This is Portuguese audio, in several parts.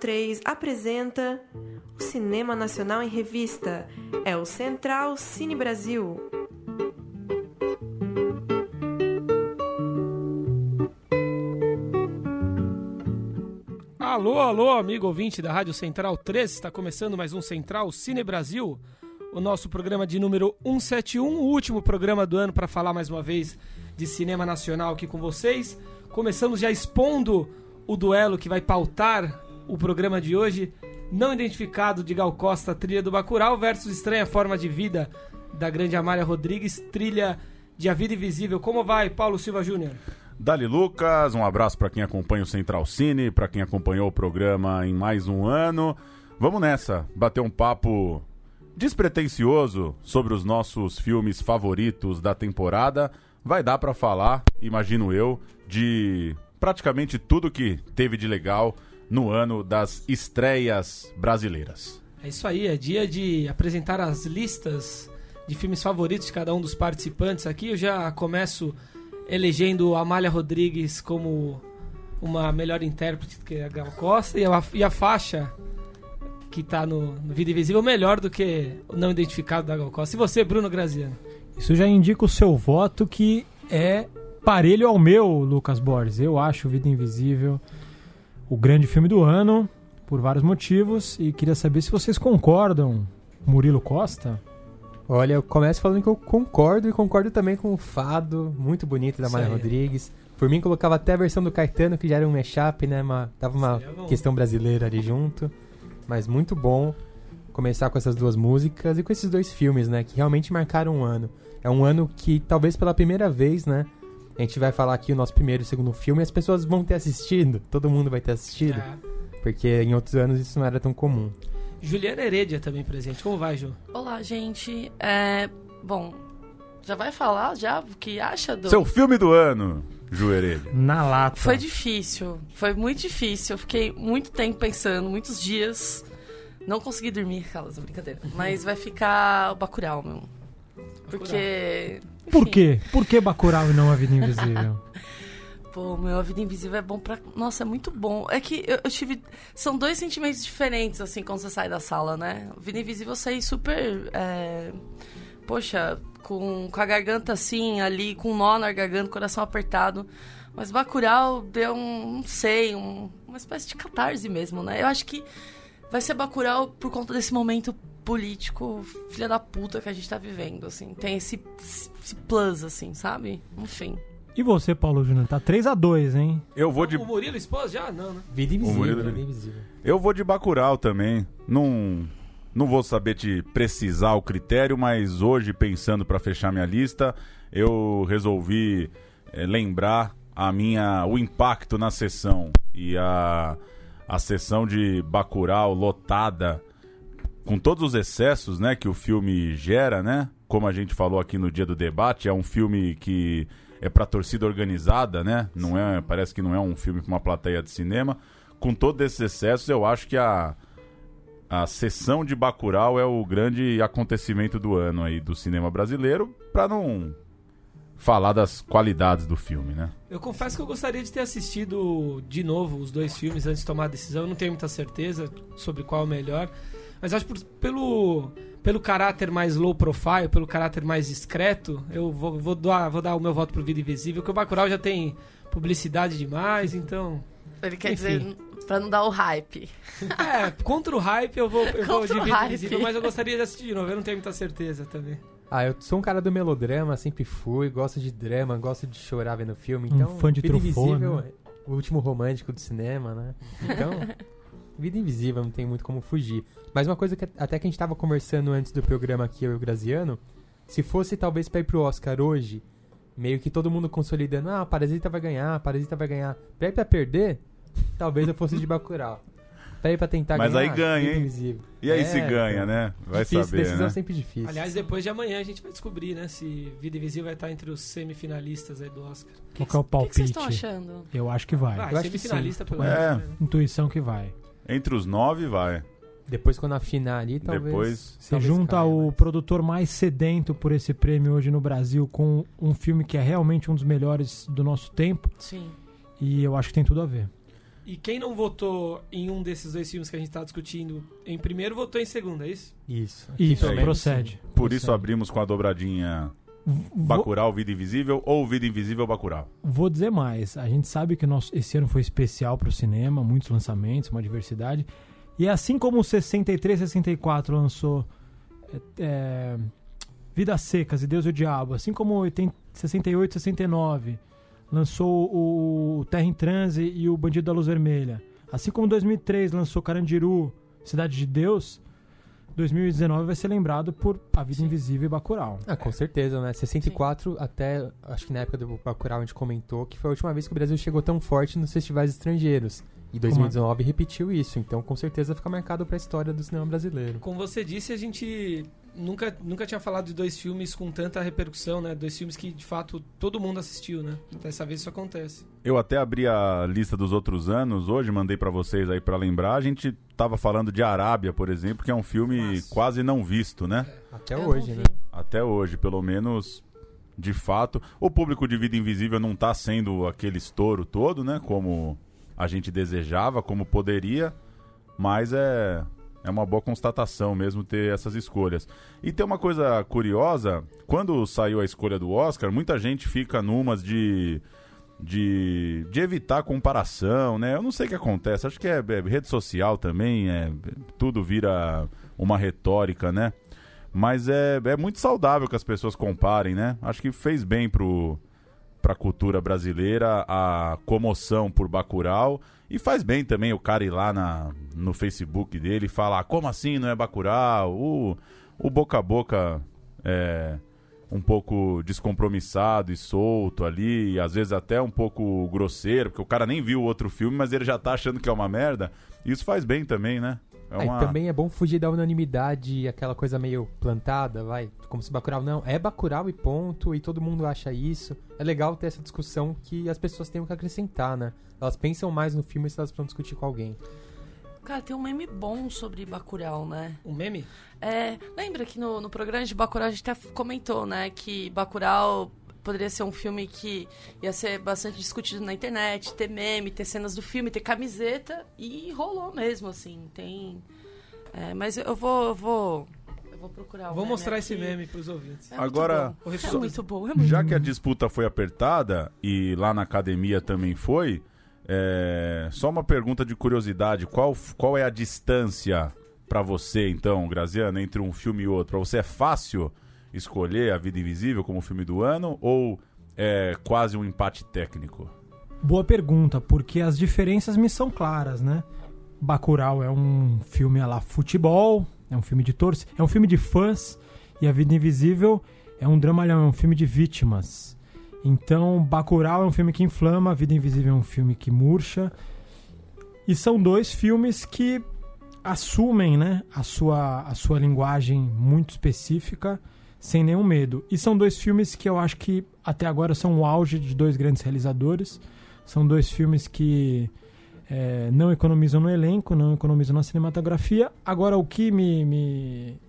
3 apresenta o Cinema Nacional em Revista. É o Central Cine Brasil. Alô, alô, amigo ouvinte da Rádio Central 3, está começando mais um Central Cine Brasil, o nosso programa de número 171, o último programa do ano para falar mais uma vez de cinema nacional aqui com vocês. Começamos já expondo o duelo que vai pautar o programa de hoje, não identificado de Gal Costa, trilha do Bacurau versus Estranha Forma de Vida da grande Amália Rodrigues, trilha de A Vida Invisível. Como vai, Paulo Silva Júnior? Dali Lucas, um abraço para quem acompanha o Central Cine, para quem acompanhou o programa em mais um ano. Vamos nessa, bater um papo despretensioso sobre os nossos filmes favoritos da temporada. Vai dar para falar, imagino eu, de praticamente tudo que teve de legal no ano das estreias brasileiras. É isso aí, é dia de apresentar as listas de filmes favoritos de cada um dos participantes aqui. Eu já começo elegendo Amália Rodrigues como uma melhor intérprete do que a Gal Costa e a, e a faixa que tá no, no Vida Invisível melhor do que o não identificado da Gal Costa. E você, Bruno Graziano? Isso já indica o seu voto que é parelho ao meu, Lucas Borges. Eu acho Vida Invisível o grande filme do ano, por vários motivos, e queria saber se vocês concordam. Murilo Costa? Olha, eu começo falando que eu concordo e concordo também com o fado, muito bonito da Maria? Rodrigues. Por mim, colocava até a versão do Caetano, que já era um mashup, né? Uma, dava uma bom. questão brasileira ali junto. Mas muito bom começar com essas duas músicas e com esses dois filmes, né? Que realmente marcaram um ano. É um ano que, talvez pela primeira vez, né? A gente vai falar aqui o nosso primeiro e segundo filme e as pessoas vão ter assistido. Todo mundo vai ter assistido. É. Porque em outros anos isso não era tão comum. Juliana Heredia também presente. Como vai, Ju? Olá, gente. É, bom, já vai falar já o que acha do. Seu filme do ano, Ju Heredia. Na lata. Foi difícil. Foi muito difícil. Eu fiquei muito tempo pensando, muitos dias. Não consegui dormir, aquelas brincadeira. Mas vai ficar o Bacurau, meu. Porque. Por quê? Por que Bacurau e não A Vida Invisível? Pô, meu, a vida invisível é bom pra. Nossa, é muito bom. É que eu, eu tive. São dois sentimentos diferentes, assim, quando você sai da sala, né? Vida invisível eu saí super. é, Poxa, com, com a garganta assim, ali, com um nó na garganta, coração apertado. Mas Bacurau deu um. Não sei, um- uma espécie de catarse mesmo, né? Eu acho que vai ser Bacurau por conta desse momento político filha da puta que a gente tá vivendo, assim. Tem esse, esse plus, assim, sabe? Enfim. E você, Paulo Júnior? Tá 3 a 2 hein? Eu vou de O Murilo expôs já? Não, né? Vida Murilo, invisível, né? vida invisível. Eu vou de Bacurau também. Não, não vou saber te precisar o critério, mas hoje, pensando para fechar minha lista, eu resolvi eh, lembrar a minha, o impacto na sessão. E a, a sessão de Bacurau lotada, com todos os excessos né, que o filme gera, né? Como a gente falou aqui no dia do debate, é um filme que é para torcida organizada, né? Não é, parece que não é um filme para uma plateia de cinema. Com todos esses excessos, eu acho que a a sessão de Bacurau é o grande acontecimento do ano aí do cinema brasileiro, para não falar das qualidades do filme, né? Eu confesso que eu gostaria de ter assistido de novo os dois filmes antes de tomar a decisão. Eu não tenho muita certeza sobre qual é o melhor. Mas acho que pelo, pelo caráter mais low profile, pelo caráter mais discreto, eu vou, vou, dar, vou dar o meu voto pro Vida Invisível, que o Bacurau já tem publicidade demais, então... Ele quer Enfim. dizer, pra não dar o hype. É, contra o hype eu vou, eu vou de Vida. Invisível, mas eu gostaria de assistir de novo, eu não tenho muita certeza também. Ah, eu sou um cara do melodrama, sempre fui, gosto de drama, gosto de chorar vendo filme, Um então... fã de Vida Truffaut, Invisível, né? o último romântico do cinema, né? Então, Vida Invisível, não tem muito como fugir. Mas uma coisa que até que a gente tava conversando antes do programa aqui, eu e o Graziano, se fosse talvez pra ir pro Oscar hoje, meio que todo mundo consolidando, ah, Parasita vai ganhar, Parasita vai ganhar. Pra ir pra perder, talvez eu fosse de Bacurau. Ir pra tentar Mas ganhar, aí ganha, Vida hein? Invisível. E aí É, se ganha, né? Vai difícil, saber, decisão né? sempre difícil. Aliás, depois de amanhã a gente vai descobrir, né? Se Vida Invisível vai estar entre os semifinalistas aí do Oscar. Qual que é o O que vocês estão palpite? achando? Eu acho que vai. Vai, eu acho que semifinalista pelo É. menos. né? Intuição que vai. Entre os nove, vai. Depois quando afinar ali, talvez... Depois- Você talvez junta caia, o mas- produtor mais sedento por esse prêmio hoje no Brasil com um filme que é realmente um dos melhores do nosso tempo. Sim. E eu acho que tem tudo a ver. E quem não votou em um desses dois filmes que a gente tá discutindo em primeiro, votou em segundo, é isso? Isso. aqui Isso, menos procede. Por isso Procede. abrimos com a dobradinha Bacurau, Vida Invisível ou Vida Invisível, Bacurau. vou dizer mais. A gente sabe que o nosso, esse ano foi especial para o cinema, muitos lançamentos, uma diversidade. E assim como o 63, 64 lançou é, é, Vidas Secas e Deus e o Diabo, assim como o 80, 68, 69 lançou o Terra em Transe e o Bandido da Luz Vermelha, assim como 2003 lançou Carandiru, Cidade de Deus, 2019 vai ser lembrado por A Vida Invisível e Bacurau. Ah, com certeza, né? 64 até, acho que na época do Bacurau a gente comentou que foi a última vez que o Brasil chegou tão forte nos festivais estrangeiros. E 2019 repetiu isso, então com certeza fica marcado pra história do cinema brasileiro. Como você disse, a gente nunca, nunca tinha falado de dois filmes com tanta repercussão, né? Dois filmes que, de fato, todo mundo assistiu, né? Dessa vez isso acontece. Eu até abri a lista dos outros anos hoje, mandei pra vocês aí pra lembrar. A gente tava falando de Arábia, por exemplo, que é um filme Nossa. quase não visto, né? Até Eu hoje, né? Até hoje, pelo menos, de fato. O público de Vida Invisível não tá sendo aquele estouro todo, né? Como a gente desejava, como poderia. Mas é, é uma boa constatação mesmo ter essas escolhas. E tem uma coisa curiosa: quando saiu a escolha do Oscar, muita gente fica numas de. De, de evitar comparação, né? Eu não sei o que acontece. Acho que é, é rede social também, é, tudo vira uma retórica, né? Mas é, é muito saudável que as pessoas comparem, né? Acho que fez bem pro, pra cultura brasileira a comoção por Bacurau. E faz bem também o cara ir lá na, no Facebook dele e falar, como assim não é Bacurau? O, o boca a boca é um pouco descompromissado e solto ali, e às vezes até um pouco grosseiro, porque o cara nem viu o outro filme, mas ele já tá achando que é uma merda. Isso faz bem também, né? É Ah, e também é bom fugir da unanimidade, aquela coisa meio plantada, vai. Como se Bacurau não, é Bacurau e ponto, e todo mundo acha isso. É legal ter essa discussão que as pessoas têm que acrescentar, né? Elas pensam mais no filme se elas vão discutir com alguém. Cara, tem um meme bom sobre Bacurau, né? Um meme? É, lembra que no, no programa de Bacurau a gente até comentou, né? Que Bacurau poderia ser um filme que ia ser bastante discutido na internet, ter meme, ter cenas do filme, ter camiseta, e rolou mesmo, assim. Tem... é, mas eu vou... Eu vou, eu vou procurar o Vou meme mostrar aqui. esse meme pros ouvintes. É muito Agora, bom. É muito bom, é muito Já bom. que a disputa foi apertada e lá na academia também foi, é, só uma pergunta de curiosidade: qual, qual é a distância pra você, então, Graziano, entre um filme e outro? Pra você é fácil escolher A Vida Invisível como filme do ano ou é quase um empate técnico? Boa pergunta, porque as diferenças me são claras, né? Bacurau é um filme a lá futebol, é um filme de torcida, é um filme de fãs, e A Vida Invisível é um dramalhão, é um filme de vítimas. Então, Bacurau é um filme que inflama, A Vida Invisível é um filme que murcha. E são dois filmes que assumem, né, a sua, a sua linguagem muito específica, sem nenhum medo. E são dois filmes que eu acho que até agora são o auge de dois grandes realizadores. São dois filmes que é, não economizam no elenco, não economizam na cinematografia. Agora, o que me, me,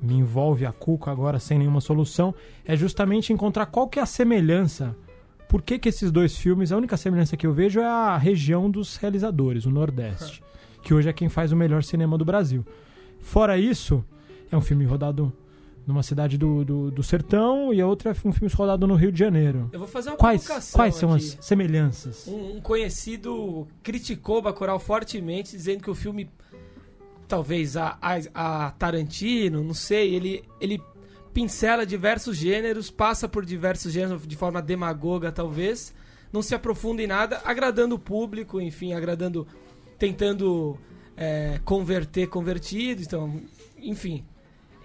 me envolve a cuca agora sem nenhuma solução é justamente encontrar qual que é a semelhança. Por que, que esses dois filmes, a única semelhança que eu vejo é a região dos realizadores, o Nordeste, que hoje é quem faz o melhor cinema do Brasil. Fora isso, é um filme rodado numa cidade do, do, do sertão e a outra é um filme rodado no Rio de Janeiro. Eu vou fazer uma Quais, quais são aqui. as semelhanças? Um, um conhecido criticou Bacurau fortemente, dizendo que o filme, talvez a, a, a Tarantino, não sei, ele, ele pincela diversos gêneros, passa por diversos gêneros de forma demagoga, talvez. Não se aprofunda em nada, agradando o público, enfim, agradando. tentando é, converter convertidos, então, enfim.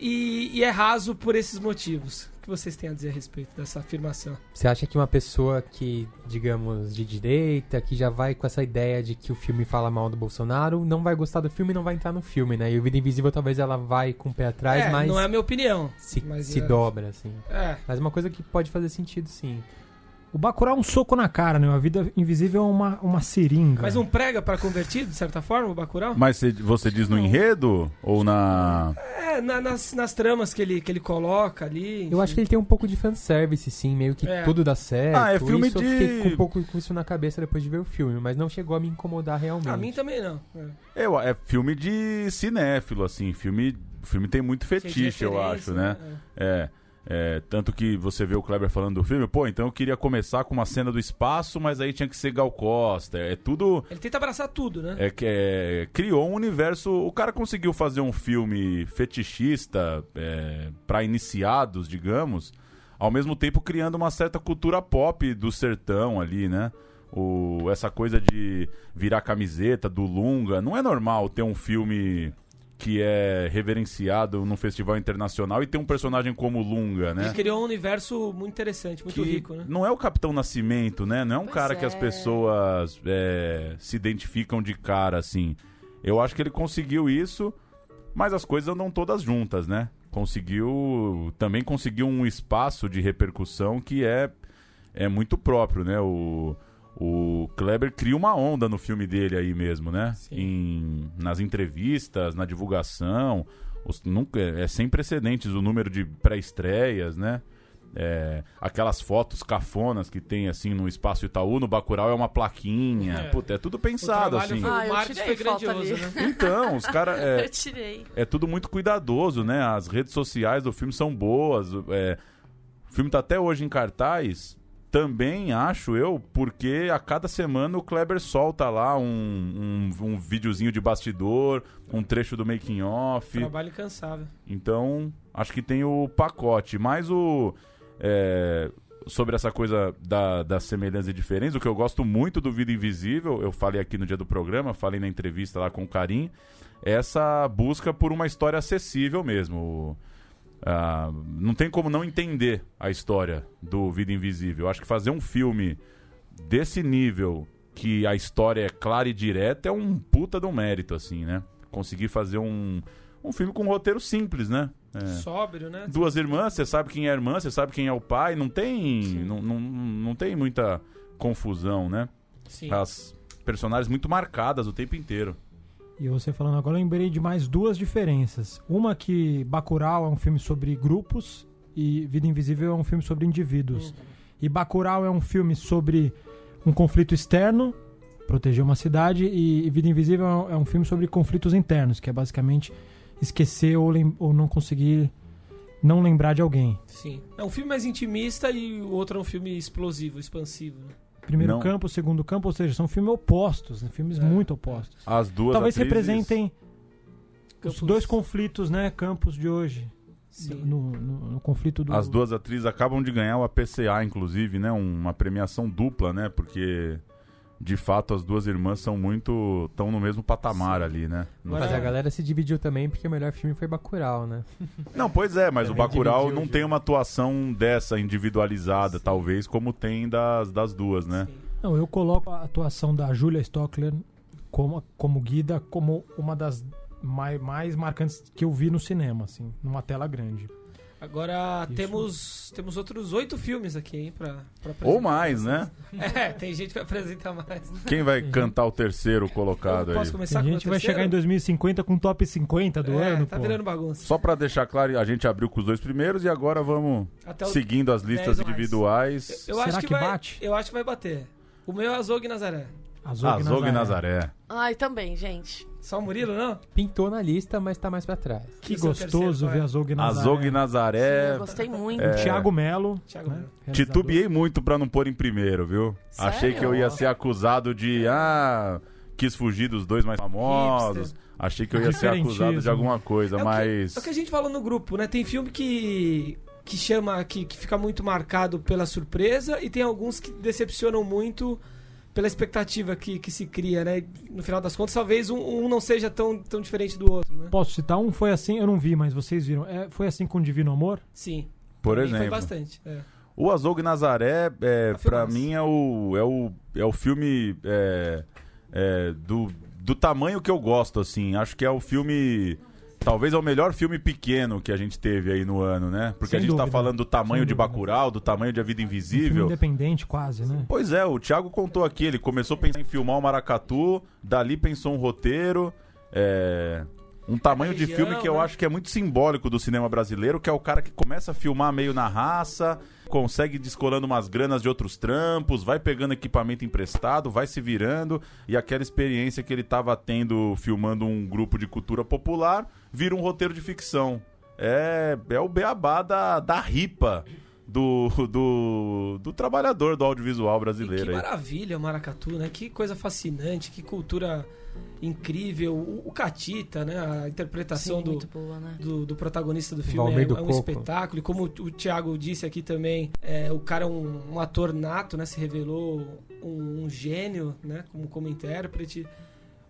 E, e é raso por esses motivos. O que vocês têm a dizer a respeito dessa afirmação? Você acha que uma pessoa que, digamos, de direita, que já vai com essa ideia de que o filme fala mal do Bolsonaro, não vai gostar do filme e não vai entrar no filme, né? E o Vida Invisível talvez ela vai com o pé atrás, é, mas não é a minha opinião. se, se é- dobra, assim. É. Mas uma coisa que pode fazer sentido, sim. O Bacurau é um soco na cara, né? A vida invisível é uma, uma seringa. Mas não prega pra convertido, de certa forma, o Bacurau? Mas você, você diz no enredo? Ou na. É, na- nas, nas tramas que ele, que ele coloca ali. Eu acho que ele tem um pouco de fanservice, sim, meio que É. tudo dá certo. Ah, é filme isso, de- Eu fiquei com um pouco com isso na cabeça depois de ver o filme, mas não chegou a me incomodar realmente. A mim também não. É. Eu, é filme de cinéfilo, assim. Filme, o filme tem muito fetiche, eu acho, né? É. é, Tanto que você vê o Kleber falando do filme, pô, então eu queria começar com uma cena do espaço, mas aí tinha que ser Gal Costa. É tudo. Ele tenta abraçar tudo, né? É que é, criou um universo. O cara conseguiu fazer um filme fetichista é, para iniciados, digamos, ao mesmo tempo criando uma certa cultura pop do sertão ali, né? O, essa coisa de virar camiseta do Lunga. Não é normal ter um filme que é reverenciado num festival internacional e ter um personagem como o Lunga, né? Ele criou um universo muito interessante, muito que rico, né? não é o Capitão Nascimento, né? Não é um Pois cara que as é. pessoas é, se identificam de cara, assim. Eu acho que ele conseguiu isso, mas as coisas andam todas juntas, né? Conseguiu. Também conseguiu um espaço de repercussão que é, é muito próprio, né? O. O Kleber cria uma onda no filme dele aí mesmo, né? Em, nas entrevistas, na divulgação. Os, nunca, é sem precedentes o número de pré-estreias, né? É, aquelas fotos cafonas que tem assim no espaço Itaú, no Bacurau é uma plaquinha. É. Puta, é tudo pensado assim. foi, Ah, o eu tirei foi grandioso, né? Então, os caras. É, Eu tirei. é tudo muito cuidadoso, né? As redes sociais do filme são boas. é, o filme tá até hoje em cartaz. Também acho eu, porque a cada semana o Kleber solta lá um, um, um videozinho de bastidor, um trecho do making off. Trabalho incansável. Então, acho que tem o pacote. Mas o. é, sobre essa coisa da, das semelhanças e diferenças, o que eu gosto muito do Vida Invisível, eu falei aqui no dia do programa, falei na entrevista lá com o Karim, é essa busca por uma história acessível mesmo. O- ah, não tem como não entender a história do Vida Invisível. Acho que fazer um filme desse nível, que a história é clara e direta, é um puta de um mérito, assim, né? Conseguir fazer um, um filme com um roteiro simples, né? É. Sóbrio, né? Duas irmãs, você sabe quem é a irmã, você sabe quem é o pai, não tem, Sim. não, não, não tem muita confusão, né? Sim. As personagens muito marcadas o tempo inteiro. E você falando agora, lembrei de mais duas diferenças. Uma que Bacurau é um filme sobre grupos e Vida Invisível é um filme sobre indivíduos. E Bacurau é um filme sobre um conflito externo, proteger uma cidade, e Vida Invisível é um filme sobre conflitos internos, que é basicamente esquecer ou, ou não conseguir não lembrar de alguém. Sim. É um filme mais intimista e o outro é um filme explosivo, expansivo. Primeiro Não. campo, segundo campo, ou seja, são filmes opostos, né? filmes É. muito opostos. As duas Talvez atrizes- representem os Campos- dois conflitos, né, campos de hoje. Sim. No, no- no conflito do. As duas atrizes acabam de ganhar o APCA, inclusive, né? Uma premiação dupla, né? Porque, de fato, as duas irmãs são muito... estão no mesmo patamar ali, né? Agora- Mas a galera se dividiu também porque o melhor filme foi Bacurau, né? não, pois é, mas o Bacurau não tem uma atuação dessa individualizada, talvez, como tem das, das duas, né? Sim. Não, eu coloco a atuação da Julia Stockler como, como guida como uma das mais, mais marcantes que eu vi no cinema, assim, numa tela grande. Agora Isso. temos, temos outros oito filmes aqui, hein, pra, pra. Ou mais, né? É, tem gente que vai apresentar mais. Quem vai cantar o terceiro colocado Eu aí? posso começar Tem com gente vai terceiro? chegar em 2050 com top 50 do é, ano, tá pô. virando bagunça. Só pra deixar claro, a gente abriu com os dois primeiros e agora vamos o- seguindo as listas individuais. Eu Será acho que, que vai, bate? Eu acho que vai bater. O meu é Azog Nazaré. Azog, Azog e Nazaré. Ai, também, gente. Só o Murilo, não? Pintou na lista, mas tá mais pra trás. Que E seu gostoso ver é? Azog e Nazaré. Azog e Nazaré. eu gostei muito. É. Thiago Melo. Thiago né. Titubeei muito pra não pôr em primeiro, viu? Sério? Achei que eu ia ser acusado de. Ah, quis fugir dos dois mais famosos. Hipster. Achei que eu ia ser acusado de alguma coisa, É o que- mas. É o que a gente falou no grupo, né? Tem filme que que chama que, que fica muito marcado pela surpresa e tem alguns que decepcionam muito pela expectativa que, que se cria, né? No final das contas, talvez um, um não seja tão, tão diferente do outro, né? Posso citar um? Foi assim, eu não vi, mas vocês viram. É, foi assim com Divino Amor? Sim. Por Pra mim Foi exemplo. bastante. é. O Azog Nazaré, é, pra filmaço. mim, é o, é o, é o filme é, é, do, do tamanho que eu gosto, assim. Acho que é o filme. Talvez é o melhor filme pequeno que a gente teve aí no ano, né? Porque Sem a gente tá dúvida. falando do tamanho Sem de. Bacurau, do tamanho de A Vida Um filme Invisível. independente, quase, né? Pois é, o Thiago contou aqui, ele começou a pensar em filmar o Maracatu, dali pensou um roteiro, é, um tamanho de filme que eu né? acho que é muito simbólico do cinema brasileiro, que é o cara que começa a filmar meio na raça, consegue descolando umas granas de outros trampos, vai pegando equipamento emprestado, vai se virando, e aquela experiência que ele tava tendo filmando um grupo de cultura popular, vira um roteiro de ficção. É, é o beabá da, da ripa do, do, do trabalhador do audiovisual E que brasileiro aí. maravilha o Maracatu, né? Que coisa fascinante, que cultura incrível. O, o Catita, né? A interpretação Sim, do, boa, né? do, do protagonista do filme é, é um Coco. espetáculo. E como o Thiago disse aqui também, é, o cara é um, um ator nato, né? Se revelou um, um gênio, né? Como, como intérprete.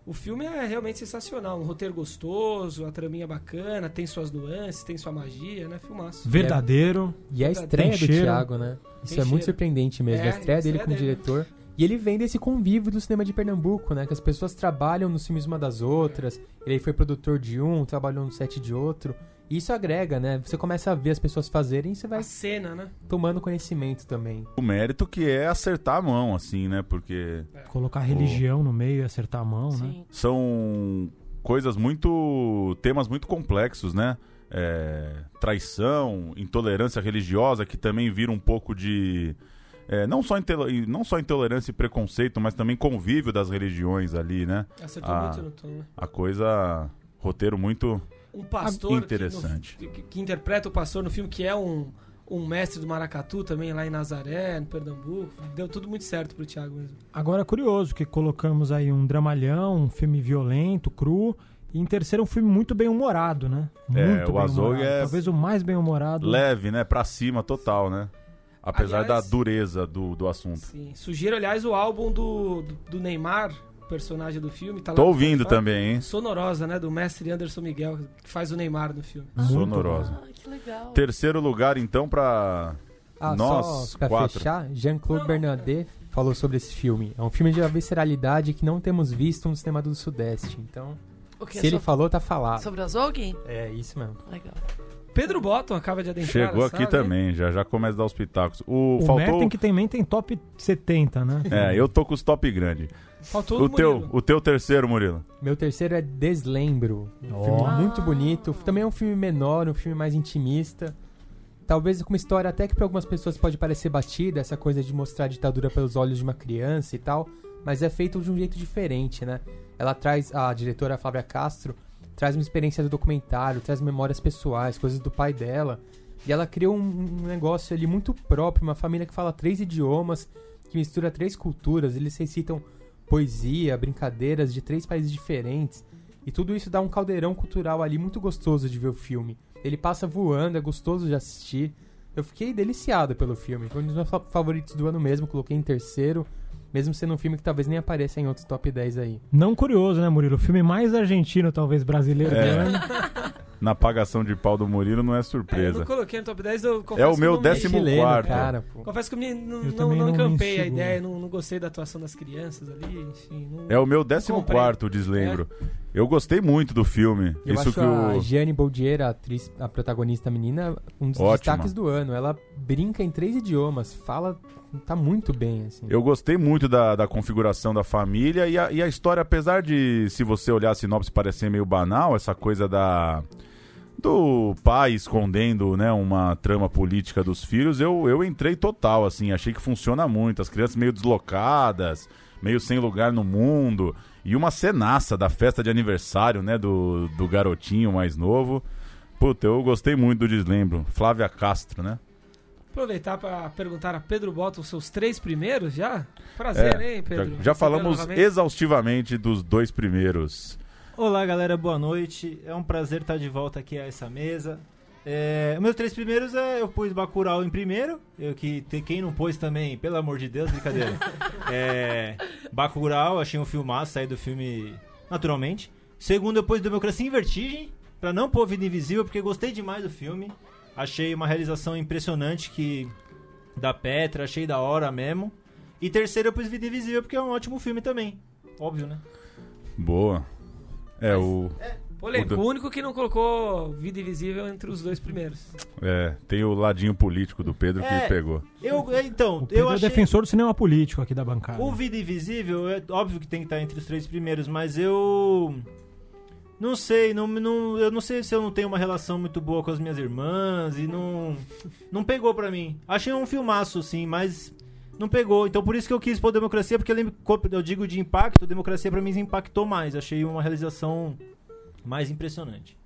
O filme é realmente sensacional. Um roteiro gostoso, a traminha bacana, tem suas nuances, tem sua magia, né? Filmaço. Verdadeiro. E a Tem estreia do cheiro. Thiago, né? Isso Tem é muito cheiro. surpreendente mesmo. É, a estreia a dele estreia como dele. diretor. E ele vem desse convívio do cinema de Pernambuco, né? Que as pessoas trabalham nos filmes uma das outras. Ele foi produtor de um, trabalhou no set de outro. Isso agrega, né? Você começa a ver as pessoas fazerem e você vai A cena, né? tomando conhecimento também. O mérito que é acertar a mão, assim, né? Porque Colocar religião no meio e acertar a mão, né? Sim. são coisas muito. temas muito complexos, né? É, traição, intolerância religiosa, que também vira um pouco de. é, não, só não só intolerância e preconceito, mas também convívio das religiões ali, né? Acertou Ah. muito no tom, né? A coisa. roteiro muito. Um pastor que Interessante. no- Que, que interpreta o pastor no filme, que é um, um mestre do Maracatu também, lá em Nazaré, no Pernambuco. Deu tudo muito certo pro Thiago mesmo. Agora, curioso que colocamos aí um dramalhão, um filme violento, cru. E em terceiro, um filme muito bem humorado, né? É, Muito o bem Azog humorado. é- Talvez o mais bem humorado. leve, né? Pra cima, total, né? Apesar Aliás- da dureza do, do assunto. Sim. Sugiro, aliás, o álbum do, do, do Neymar, personagem do filme. Tá lá Tô ouvindo Spotify. também, hein? Sonorosa, né? Do mestre Anderson Miguel, que faz o Neymar no filme. Muito Sonorosa. Ah, que legal. Terceiro lugar, então, pra. Ah, Nós, só pra quatro. fechar, Jean-Claude Bernardet falou sobre esse filme. É um filme de visceralidade que não temos visto no cinema do Sudeste. Então, O que? se ele sobre, falou, tá falado. sobre a Zog? É, isso mesmo. Legal. Pedro Bottom acaba de adentrar. Chegou aqui hein? também, já já começa a dar os pitacos. O, O faltou. Merten que também tem top 70, né? É, eu tô com os top grande. Faltou O o teu, o teu terceiro, Murilo. Meu terceiro é Deslembro. Um Ó. filme muito bonito. Também é um filme menor, um filme mais intimista. Talvez com uma história até que para algumas pessoas pode parecer batida, essa coisa de mostrar a ditadura pelos olhos de uma criança e tal, mas é feito de um jeito diferente, né? Ela traz, a diretora Flávia Castro, traz uma experiência do documentário, traz memórias pessoais, coisas do pai dela, e ela criou um, um negócio ali muito próprio, uma família que fala três idiomas, que mistura três culturas, eles recitam poesia, brincadeiras de três países diferentes. E tudo isso dá um caldeirão cultural ali muito gostoso de ver o filme. Ele passa voando, é gostoso de assistir. Eu fiquei deliciado pelo filme. Foi um dos meus fa- favoritos do ano mesmo, coloquei em terceiro, mesmo sendo um filme que talvez nem apareça em outros top 10 aí. Não curioso, né, Murilo? O filme mais argentino, talvez, brasileiro É. do ano. Na pagação de pau do Murilo não é É, eu surpresa. não coloquei no top 10, eu É confesso o que meu não me- décimo Chileno, quarto. cara, pô. Confesso que eu me- não, Eu não, não encampei a ideia, não, não gostei da atuação das crianças ali, enfim. Não... É o meu décimo Comprei. quarto, deslembro. Eu gostei muito do filme. Eu Isso acho que a o. Jeanne Boldier, a atriz, a protagonista menina, um dos Ótima. destaques do ano. Ela brinca em três idiomas, fala, tá muito bem, assim. Eu gostei muito da, da configuração da família e a, e a história, apesar de, se você olhar a sinopse, parecer meio banal, essa coisa da do pai escondendo né, uma trama política dos filhos, eu, eu entrei total, assim, achei que funciona muito. As crianças meio deslocadas, meio sem lugar no mundo, e uma cenaça da festa de aniversário né, do, do garotinho mais novo. Puta, eu gostei muito do Deslembro. Flávia Castro, né? Aproveitar para perguntar a Pedro Bottom os seus três primeiros já? Prazer, É, hein, Pedro? Já, já falamos novamente. exaustivamente dos dois primeiros. Olá, galera, boa noite. É um prazer estar de volta aqui a essa mesa. É, meus três primeiros é eu pus Bacurau em primeiro, eu que tem quem não pôs também, pelo amor de Deus, brincadeira. é, Bacurau, achei um filmaço, saí do filme naturalmente. Segundo eu pus Democracia em Vertigem, pra não pôr Vida Invisível, porque gostei demais do filme. Achei uma realização impressionante que da Petra, achei da hora mesmo. E terceiro eu pus Vida Invisível, porque é um ótimo filme também. Óbvio, né? Boa. É, o. Polêmico, O do- o único que não colocou Vida Invisível entre os dois primeiros. É, tem o ladinho político do Pedro É. que pegou. Eu, é, então, O Pedro eu é achei... defensor do cinema político aqui da bancada. O Vida Invisível, é óbvio que tem que estar entre os três primeiros, mas eu. Não sei, não, não, eu não sei se eu não tenho uma relação muito boa com as minhas irmãs e não. Não pegou pra mim. Achei um filmaço, sim, mas. Não pegou. Então por isso que eu quis pôr Democracia, porque eu, lembro, eu digo de impacto, Democracia pra mim impactou mais. Achei uma realização mais impressionante.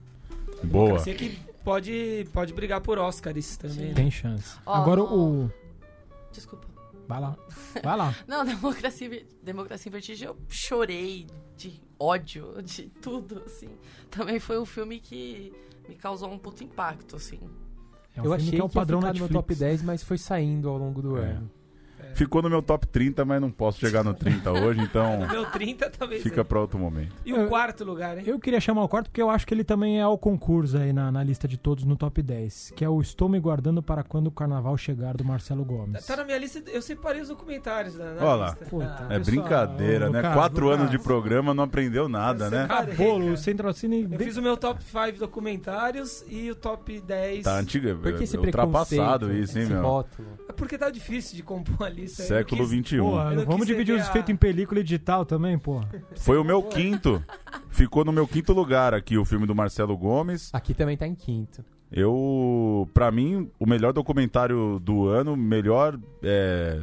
Boa. Você que pode, pode brigar por Oscars também. né? Tem chance. Ó, Agora o. Desculpa. Vai lá. Vai lá. Não, Democracia, Democracia em Vertigem eu chorei de ódio, de tudo, assim. Também foi um filme que me causou um puto impacto, assim. É um eu achei que é o padrão ficar no top 10, mas foi saindo ao longo do É. ano. Ficou no meu top 30, mas não posso chegar no 30 hoje, então Meu 30 talvez. fica é. pra outro momento. E o quarto lugar, hein? Eu queria chamar o quarto porque eu acho que ele também é ao concurso aí na, na lista de todos no top 10, que é o Estou Me Guardando para Quando o Carnaval Chegar, do Marcelo Gomes. Tá na minha lista, eu separei os documentários da, na Olha lá. lista. Puta. Ah, É Pessoal, brincadeira, né? Lucas, Quatro anos de programa não aprendeu nada, né? Cara, Acabou, cara. o Central Cine... Eu fiz o meu top 5 documentários e o top 10. Tá antiga, Por que esse é ultrapassado preconceito, isso, hein, esse meu? rótulo? É porque tá difícil de compor a lista. Eu Século XXI. Vamos dividir os ceder feitos a- em película e digital também, pô. Foi o meu quinto. Ficou no meu quinto lugar aqui o filme do Marcelo Gomes. Aqui também tá em quinto. Eu, pra mim, o melhor documentário do ano, melhor, é,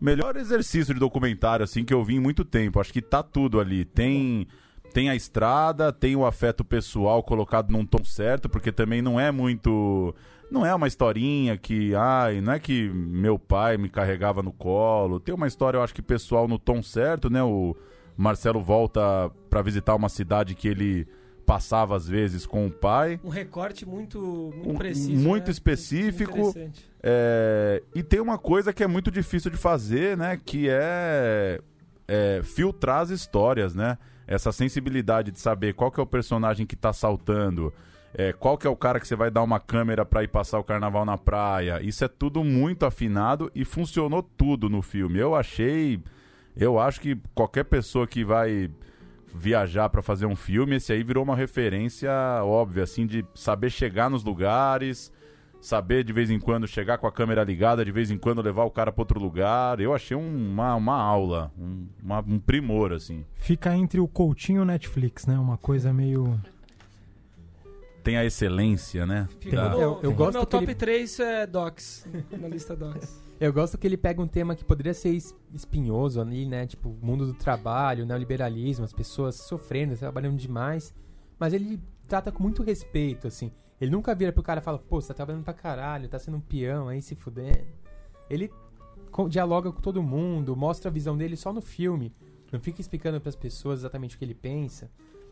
melhor exercício de documentário assim que eu vi em muito tempo. Acho que tá tudo ali. Tem tem a estrada, tem o afeto pessoal colocado num tom certo, porque também não é muito não é uma historinha que, ai, não é que meu pai me carregava no colo. Tem uma história, eu acho que pessoal no tom certo, né? O Marcelo volta pra visitar uma cidade que ele passava às vezes com o pai. Um recorte muito, muito Um- preciso. muito né? específico. É, e tem uma coisa que é muito difícil de fazer, né? Que é, é filtrar as histórias, né? Essa sensibilidade de saber qual que é o personagem que tá saltando, é, qual que é o cara que você vai dar uma câmera pra ir passar o carnaval na praia. Isso é tudo muito afinado e funcionou tudo no filme. Eu achei. Eu acho que qualquer pessoa que vai viajar pra fazer um filme, esse aí virou uma referência óbvia, assim, de saber chegar nos lugares, saber de vez em quando chegar com a câmera ligada, de vez em quando levar o cara pra outro lugar. Eu achei um- uma, uma aula, um, uma- um primor, assim. Fica entre o Coutinho e o Netflix, né? Uma coisa meio... Tem a excelência, né? Da- no, Eu- eu gosto meu que top ele- 3 é Docs. na lista Docs. Eu gosto que ele pega um tema que poderia ser es- espinhoso ali, né? Tipo, o mundo do trabalho, neoliberalismo, as pessoas sofrendo, trabalhando demais. Mas ele trata com muito respeito, assim. Ele nunca vira pro cara e fala, pô, você tá trabalhando pra caralho, tá sendo um peão aí, se fudendo. Ele dialoga com todo mundo, mostra a visão dele só no filme. Não fica explicando pras pessoas exatamente o que ele pensa.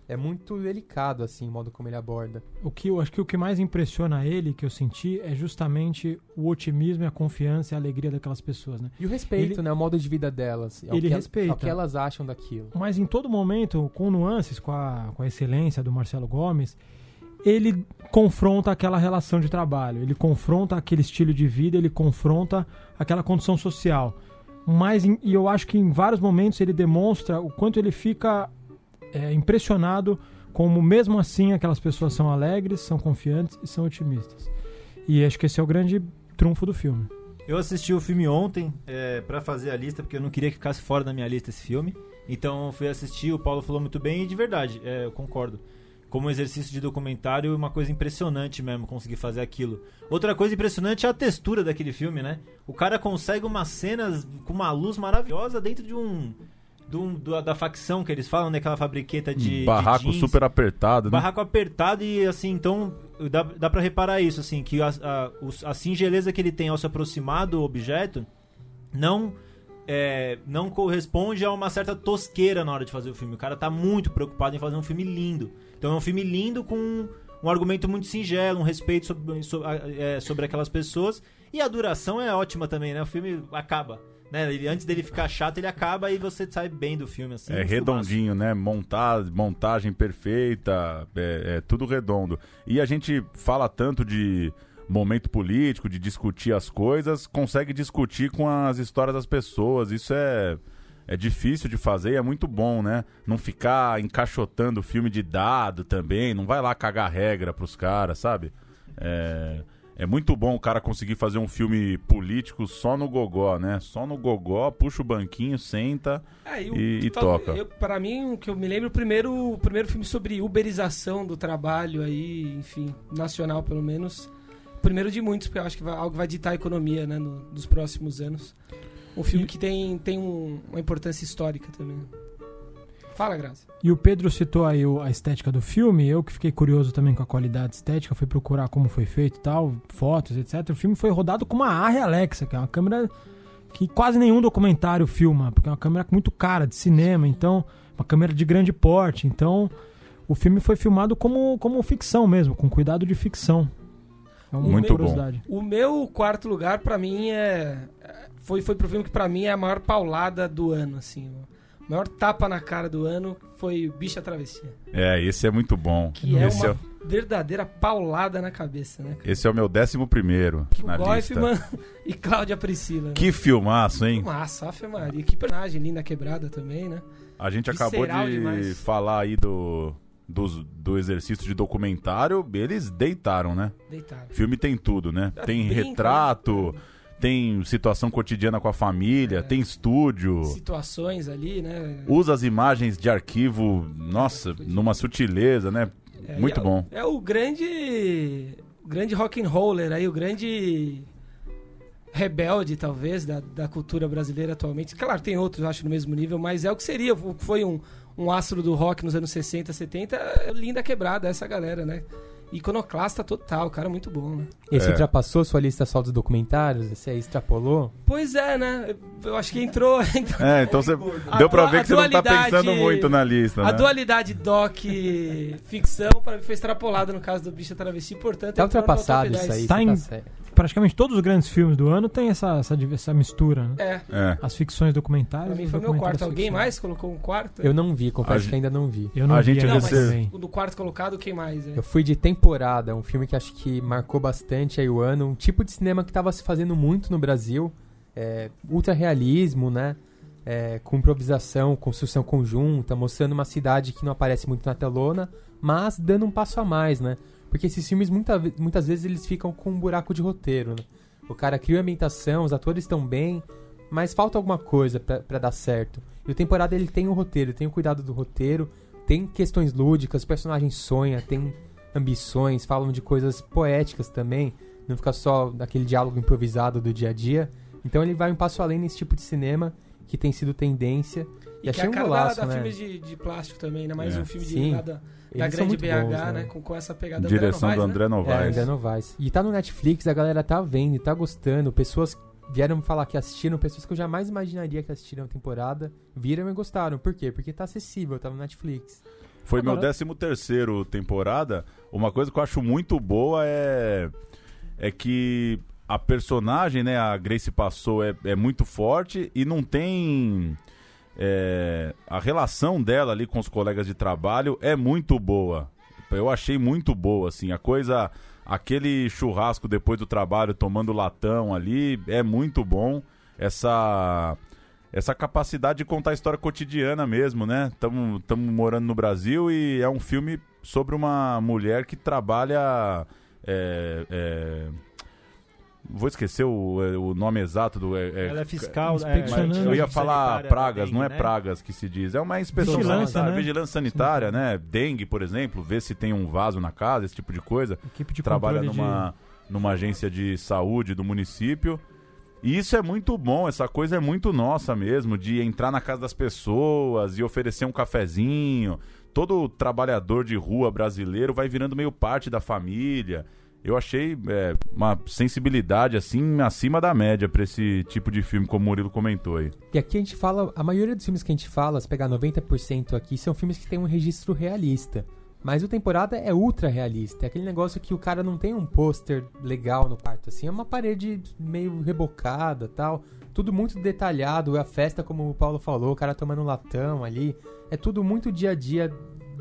É muito delicado, assim, o modo como ele aborda. O que eu acho que o que mais impressiona ele, que eu senti, é justamente o otimismo e a confiança e a alegria daquelas pessoas, né? E o respeito, Ele- né? O modo de vida delas. ao Ele que, respeita. Ao que elas acham daquilo. Mas em todo momento, com nuances, com a, com a excelência do Marcelo Gomes, ele confronta aquela relação de trabalho, ele confronta aquele estilo de vida, ele confronta aquela condição social. Mas, em- e eu acho que em vários momentos ele demonstra o quanto ele fica é, impressionado como, mesmo assim, aquelas pessoas são alegres, são confiantes e são otimistas. E acho que esse é o grande trunfo do filme. Eu assisti o filme ontem é, para fazer a lista, porque eu não queria que ficasse fora da minha lista esse filme. Então fui assistir, o Paulo falou muito bem e de verdade, é, eu concordo. Como exercício de documentário, uma coisa impressionante mesmo conseguir fazer aquilo. Outra coisa impressionante é a textura daquele filme, né? O cara consegue umas cenas com uma luz maravilhosa dentro de um. De um- do- da facção que eles falam, né? Aquela fabriqueta de. de Barraco jeans. super apertado, né? Barraco apertado e assim, então dá, dá pra reparar isso, assim, que a, a, a singeleza que ele tem ao se aproximar do objeto não é, não corresponde a uma certa tosqueira na hora de fazer o filme. O cara tá muito preocupado em fazer um filme lindo. Então é um filme lindo com um argumento muito singelo, um respeito sobre, so- a- é, sobre aquelas pessoas. E a duração é ótima também, né? O filme acaba. Né? Ele- antes dele ficar chato, ele acaba e você sai bem do filme. Assim, É redondinho, né? Montar, montagem perfeita, é, é tudo redondo. E a gente fala tanto de momento político, de discutir as coisas, consegue discutir com as histórias das pessoas. Isso é, é difícil de fazer e é muito bom, né? Não ficar encaixotando o filme de dado também, não vai lá cagar regra pros caras, sabe? É, é muito bom o cara conseguir fazer um filme político só no gogó, né? Só no gogó, puxa o banquinho, senta É, o- e, e toca. eu- Pra mim, o que eu me lembro, o primeiro, o primeiro filme sobre uberização do trabalho aí, enfim, nacional pelo menos. O primeiro de muitos, porque eu acho que vai, algo vai ditar a economia, né, no- nos próximos anos. Um filme E- que tem, tem um- uma importância histórica também. Fala, Graça. E o Pedro citou aí a estética do filme, eu que fiquei curioso também com a qualidade estética, fui procurar como foi feito e tal, fotos, etc. O filme foi rodado com uma Arri Alexa, que é uma câmera que quase nenhum documentário filma, porque é uma câmera muito cara de cinema, então, uma câmera de grande porte, então o filme foi filmado como, como ficção mesmo, com cuidado de ficção. É uma Muito bom. curiosidade. O meu quarto lugar, pra mim, é. Foi, foi pro filme que pra mim é a maior paulada do ano, assim. Maior tapa na cara do ano foi Bicha Travessia. É, esse é muito bom. Que é esse, uma é, verdadeira paulada na cabeça, né? cara? esse é o meu décimo primeiro Que na o lista. E Cláudia Priscila. né? Que filmaço, hein? Massa, Ave Maria. Que personagem linda quebrada também, né? A gente acabou Visceral de demais. falar aí do, dos- do exercício de documentário. Eles deitaram, né? Deitado. O filme tem tudo, né? Tem retrato, tem situação cotidiana com a família, É. tem estúdio. Situações ali, né? Usa as imagens de arquivo, nossa, numa sutileza, né? É, Muito é, bom. É o grande. O grande rock and roller aí, o grande rebelde, talvez, da, da cultura brasileira atualmente. Claro, tem outros, acho, no mesmo nível, mas é o que seria, foi um, um astro do rock nos anos 60, 70, é linda quebrada, essa galera, né? Iconoclasta total, cara, muito bom, né? Esse É. ultrapassou sua lista só dos documentários? Esse aí extrapolou? Pois é, né? Eu acho que entrou. entrou- É, então você A deu pra ver a que você não tá pensando muito na lista, A né? dualidade doc ficção para mim foi extrapolada no caso do Bicha Travesti, portanto. Tá ultrapassado 10. isso aí. Tá você em- certo. Praticamente todos os grandes filmes do ano tem essa, essa, essa mistura, né? É, É. As ficções documentárias. pra mim foi meu documentários quarto. Alguém mais colocou um quarto? Eu não vi, confesso A que gente- ainda não vi. Eu não A vi gente Não, mas o do quarto colocado, quem mais? É? Eu fui de Temporada, um filme que acho que marcou bastante aí o ano. Um tipo de cinema que tava se fazendo muito no Brasil. É, ultra realismo, né? É, com improvisação, construção conjunta, mostrando uma cidade que não aparece muito na telona, mas dando um passo a mais, né? Porque esses filmes muita muitas vezes eles ficam com um buraco de roteiro, né? O cara cria a ambientação, os atores estão bem, mas falta alguma coisa pra pra dar certo. E o temporada ele tem o roteiro, tem o cuidado do roteiro, tem questões lúdicas, o personagem sonha, tem ambições, falam de coisas poéticas também, não fica só daquele diálogo improvisado do dia a dia. Então ele vai um passo além nesse tipo de cinema que tem sido tendência. E, E que achei é a um cara golaço, da, da né? filmes de, de plástico também, né? Mais É. um filme de, Sim. lá da, Eles grande muito BH, bons, né? Com, com essa pegada Direção André do Novaes, André É, Novaes. ainda não vai. E tá no Netflix, a galera tá vendo, tá gostando. Pessoas vieram me falar que assistiram, pessoas que eu jamais imaginaria que assistiram a temporada, viram e gostaram. Por quê? Porque tá acessível, tá no Netflix. Foi meu Agora- décimo terceiro temporada. Uma coisa que eu acho muito boa é é que a personagem, né, a Grace passou é, é muito forte e não tem é, a relação dela ali com os colegas de trabalho é muito boa. Eu achei muito boa, assim, a coisa, aquele churrasco depois do trabalho tomando latão ali é muito bom. Essa essa capacidade de contar a história cotidiana mesmo, né? Estamos morando no Brasil e é um filme sobre uma mulher que trabalha. é, é, vou esquecer o, o nome exato do. é- é- Ela é fiscal, Inspecionando. eu ia falar pragas, da não é dengue, né? pragas que se diz, é uma inspeção Vigilância, sanitária, né? vigilância sanitária, né? Dengue, por exemplo, ver se tem um vaso na casa, esse tipo de coisa Equipe de trabalha numa, numa agência de saúde do município. E isso é muito bom, essa coisa é muito nossa mesmo, de entrar na casa das pessoas e oferecer um cafezinho. Todo trabalhador de rua brasileiro vai virando meio parte da família. Eu achei é, uma sensibilidade assim acima da média pra esse tipo de filme, como o Murilo comentou aí. E aqui a gente fala, a maioria dos filmes que a gente fala, se pegar 90% aqui, são filmes que têm um registro realista. Mas o temporada é ultra realista. É aquele negócio que o cara não tem um pôster legal no quarto, assim. É uma parede meio rebocada tal. Tudo muito detalhado. A festa, como o Paulo falou, o cara tomando latão ali. É tudo muito dia a dia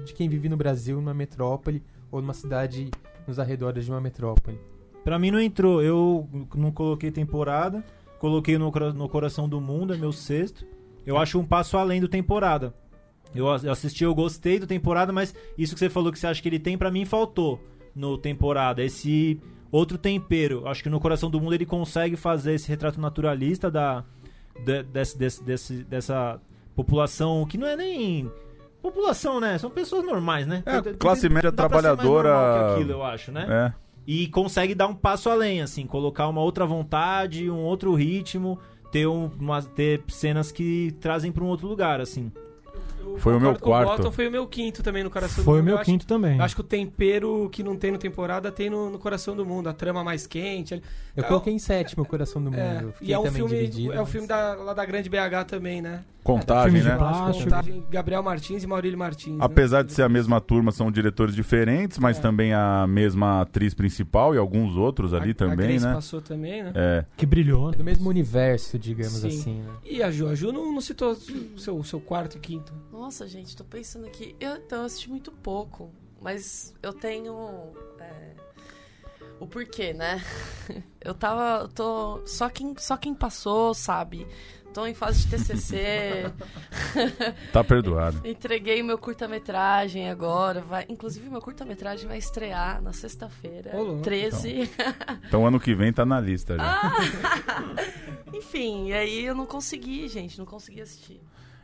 de quem vive no Brasil, numa metrópole ou numa cidade nos arredores de uma metrópole. Pra mim não entrou. Eu não coloquei temporada. Coloquei no, no Coração do Mundo, é meu sexto. Eu acho um passo além do temporada. Eu assisti, eu gostei do temporada, mas isso que você falou que você acha que ele tem, pra mim faltou no temporada. Esse outro tempero. Acho que no Coração do Mundo ele consegue fazer esse retrato naturalista da, de- desse, desse- desse- dessa população que não é nem. População, né? São pessoas normais, né? É, Tem- classe tem- média trabalhadora- aquilo, eu acho, né? É. e consegue dar um passo além, assim, colocar uma outra vontade, um outro ritmo, ter, um, uma- ter cenas que trazem pra um outro lugar, assim. Eu Foi o meu quarto. Bottom, foi o meu quinto também no Coração Foi do o Mundo. meu Eu acho- quinto também. Eu acho que o tempero que não tem no temporada tem no, no Coração do Mundo. A trama mais quente. ali. Eu É, coloquei em sétimo o Coração do Mundo. É, Eu fiquei e é um também filme, dividido. é um mas- filme da, lá da Grande BH também, né? Contagem, né? plástico. Contagem, Gabriel Martins e Maurílio Martins. né? Apesar de ser a mesma turma, são diretores diferentes, mas É. também a mesma atriz principal e alguns outros ali a, também, a Grace né? passou também, né? É. Que brilhou. né? Do mesmo universo, digamos Sim. assim, né? E a Ju? A Ju não, não citou o seu, seu quarto e quinto. Nossa, gente, tô pensando aqui. Eu, então, eu assisti muito pouco, mas eu tenho. é, o porquê, né? Eu tava. eu Tô, só, quem, só quem passou sabe. Tô em fase de TCC. Tá perdoado. Entreguei meu curta-metragem agora. Vai, inclusive, meu curta-metragem vai estrear na sexta-feira, Ô, louco. 13. Então ano que vem tá na lista já. Ah! Enfim, e aí eu não consegui, gente, não consegui assistir.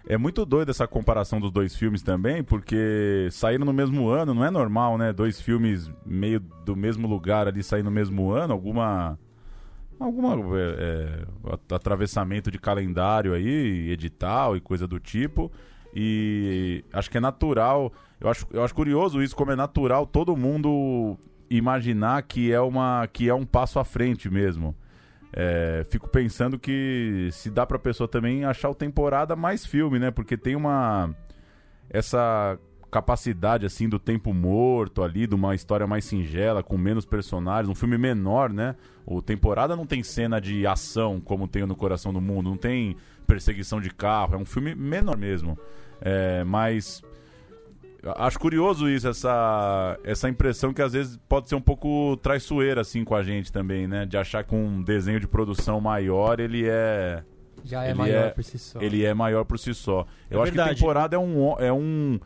É muito doido essa comparação dos dois filmes também, porque saíram no mesmo ano, não é normal, né? Dois filmes meio do mesmo lugar ali sair no mesmo ano, alguma. Alguma é, é, at- atravessamento de calendário aí, edital e coisa do tipo. E acho que é natural. Eu acho, eu acho curioso isso, como é natural todo mundo imaginar que é, uma, que é um passo à frente mesmo. É, fico pensando que se dá pra pessoa também achar o temporada mais filme, né? Porque tem uma. Essa capacidade, assim, do tempo morto ali, de uma história mais singela, com menos personagens, um filme menor, né? O temporada não tem cena de ação como tem no Coração do Mundo, não tem perseguição de carro, é um filme menor mesmo. É, mas. Acho curioso isso, essa, essa impressão que às vezes pode ser um pouco traiçoeira assim com a gente também, né? De achar que um desenho de produção maior ele é Já é Ele maior é- por si só. ele é maior por si só. Eu É acho que verdade. temporada é um é um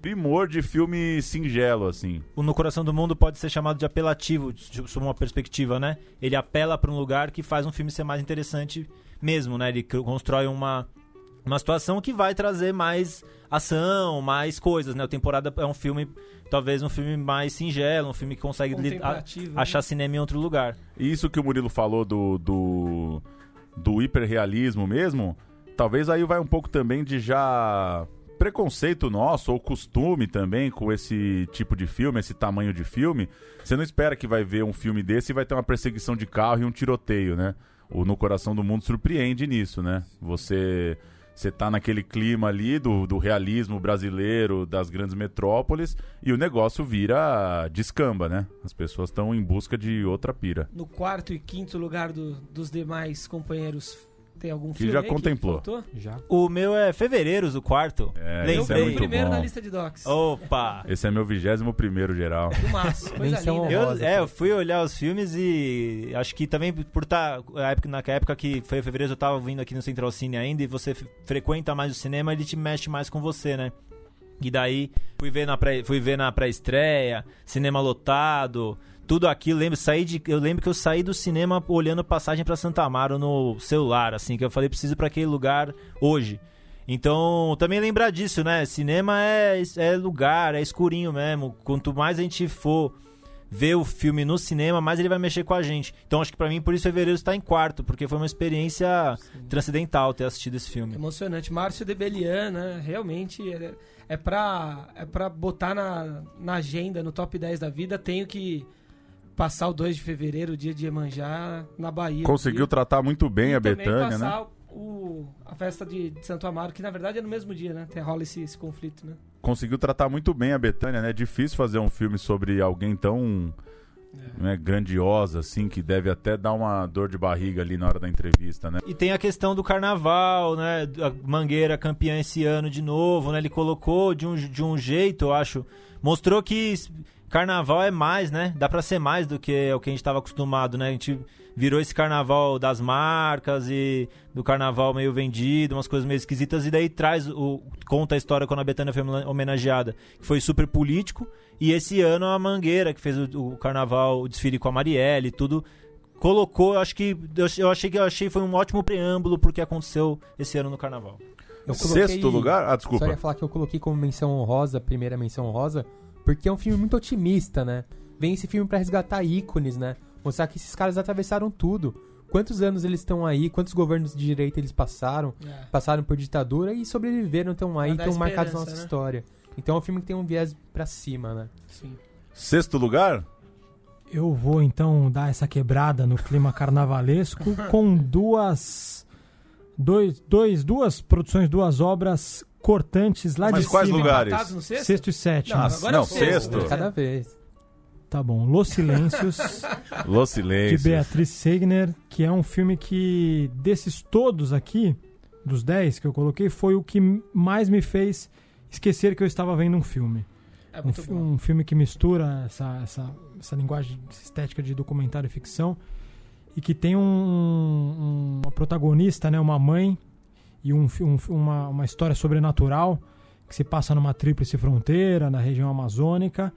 primor de filme singelo assim. O No Coração do Mundo pode ser chamado de apelativo, de- sob uma perspectiva, né? Ele apela pra um lugar que faz um filme ser mais interessante mesmo, né? Ele constrói uma, uma situação que vai trazer mais ação, mais coisas, né? O Temporada é um filme, talvez um filme mais singelo, um filme que consegue a- né? achar cinema em outro lugar. E isso que o Murilo falou do do, do hiperrealismo mesmo, talvez aí vai um pouco também de já preconceito nosso ou costume também com esse tipo de filme, esse tamanho de filme. Você não espera que vai ver um filme desse e vai ter uma perseguição de carro e um tiroteio, né? O No Coração do Mundo surpreende nisso, né? Você você tá naquele clima ali do, do realismo brasileiro, das grandes metrópoles, e o negócio vira descamba, né? As pessoas estão em busca de outra pira. No quarto e quinto lugar do- dos demais companheiros, tem algum Que filme já aí contemplou. faltou? Já. O meu é Fevereiros, o quarto. É, Eu esse é muito primeiro bom. na lista de docs. Opa! Esse é meu vigésimo primeiro geral. Do coisa linda. Eu, é, eu fui olhar os filmes e acho que também por estar na época, na época que foi fevereiro eu tava vindo aqui no Central Cine ainda e você frequenta mais o cinema, ele te mexe mais com você, né? E daí fui ver na pré, fui ver na pré-estreia, cinema lotado, tudo aquilo, lembro, saí de, eu lembro que eu saí do cinema olhando passagem pra Santa Amaro no celular, assim, que eu falei preciso ir pra aquele lugar hoje. Então, também lembrar disso, né? Cinema é, é lugar, é escurinho mesmo. Quanto mais a gente for ver o filme no cinema, mais ele vai mexer com a gente. Então, acho que pra mim, por isso, Fevereiro está em quarto, porque foi uma experiência transcendental ter assistido esse filme. Emocionante. Márcio Debelian, né? Realmente é, é, pra, é pra botar na, na agenda, no top 10 da vida. Tenho que passar o 2 de fevereiro, o dia de Iemanjá, na Bahia. Conseguiu E- tratar muito bem e a Betânia, né? passar o, a festa de, de Santo Amaro, que na verdade é no mesmo dia, né? Tem, rola esse, esse conflito, né? Conseguiu tratar muito bem a Betânia, né? É difícil fazer um filme sobre alguém tão né, grandiosa, assim, que deve até dar uma dor de barriga ali na hora da entrevista, né? E tem a questão do carnaval, né? A Mangueira campeã esse ano de novo, né? Ele colocou de um, de um jeito, eu acho. Mostrou que carnaval é mais, né? Dá pra ser mais do que o que a gente tava acostumado, né? A gente virou esse carnaval das marcas e do carnaval meio vendido, umas coisas meio esquisitas, e daí traz o. conta a história quando a Betânia foi homenageada, que foi super político. E esse ano a Mangueira, que fez o, o carnaval, o desfile com a Marielle, tudo colocou, eu acho que eu, eu achei que eu achei foi um ótimo preâmbulo porque aconteceu esse ano no carnaval. Coloquei- Sexto lugar? Ah, Só desculpa. ia falar que eu coloquei como menção honrosa, a primeira menção honrosa, porque é um filme muito otimista, né? Vem esse filme pra resgatar ícones, né? Mostrar que esses caras atravessaram tudo. Quantos anos eles estão aí, quantos governos de direita eles passaram, É. passaram por ditadura e sobreviveram, estão aí, estão marcados na nossa né? história. Então é um filme que tem um viés pra cima, né? Sim. Sexto lugar? Eu vou então dar essa quebrada no clima carnavalesco com duas, dois, dois, duas produções, duas obras cortantes lá Mas de quais cima. lugares? No sexto? Sexto e sétimo. Não, agora não, é o sexto. sexto. Cada vez. Tá bom. Los Silêncios, Los de Silêncios. Beatriz Segner, que é um filme que, desses todos aqui, dos 10 que eu coloquei, foi o que mais me fez esquecer que eu estava vendo um filme. É Um, fi- um filme que mistura essa, essa, essa linguagem essa estética de documentário e ficção e que tem um, um- uma protagonista, né, uma mãe e um, um- uma, uma história sobrenatural que se passa numa tríplice fronteira na região amazônica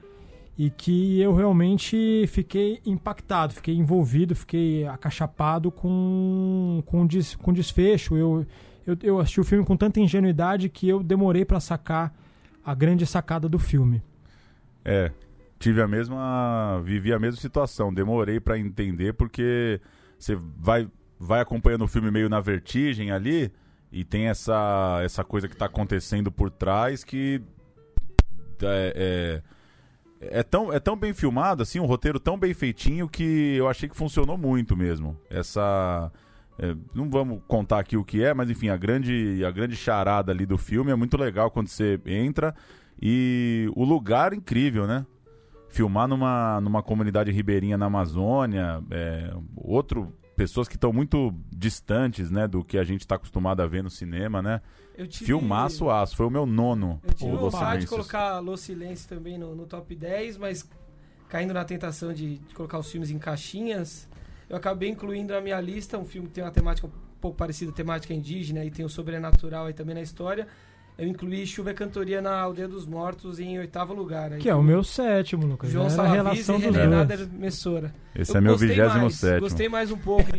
e que eu realmente fiquei impactado, fiquei envolvido, fiquei acachapado com com, des, com desfecho. Eu, eu, eu assisti o filme com tanta ingenuidade que eu demorei para sacar a grande sacada do filme. É, tive a mesma, vivi a mesma situação. Demorei pra entender porque você vai, vai acompanhando o filme meio na vertigem ali e tem essa, essa coisa que tá acontecendo por trás que é, é, é tão, é tão bem filmado, assim, um roteiro tão bem feitinho que eu achei que funcionou muito mesmo. Essa é, não vamos contar aqui o que é, mas enfim, a grande, a grande charada ali do filme é muito legal quando você entra e o lugar incrível, né? Filmar numa, numa comunidade ribeirinha na Amazônia, é, outro pessoas que estão muito distantes, né, do que a gente está acostumado a ver no cinema, né? Eu tive- Filmaço aço, foi o meu nono. Eu tive vontade de colocar Los Silêncios também no, no top 10, mas caindo na tentação de, de colocar os filmes em caixinhas, eu acabei incluindo na minha lista um filme que tem uma temática um pouco parecida, temática indígena, e tem o sobrenatural aí também na história. Eu incluí Chuva e Cantoria na Aldeia dos Mortos em oitavo lugar. Aí Que é o meu sétimo, Lucas. João Era a Salavis e relação dois. Nader Messora. Esse Eu é meu vigésimo mais, sétimo. Gostei mais um pouco.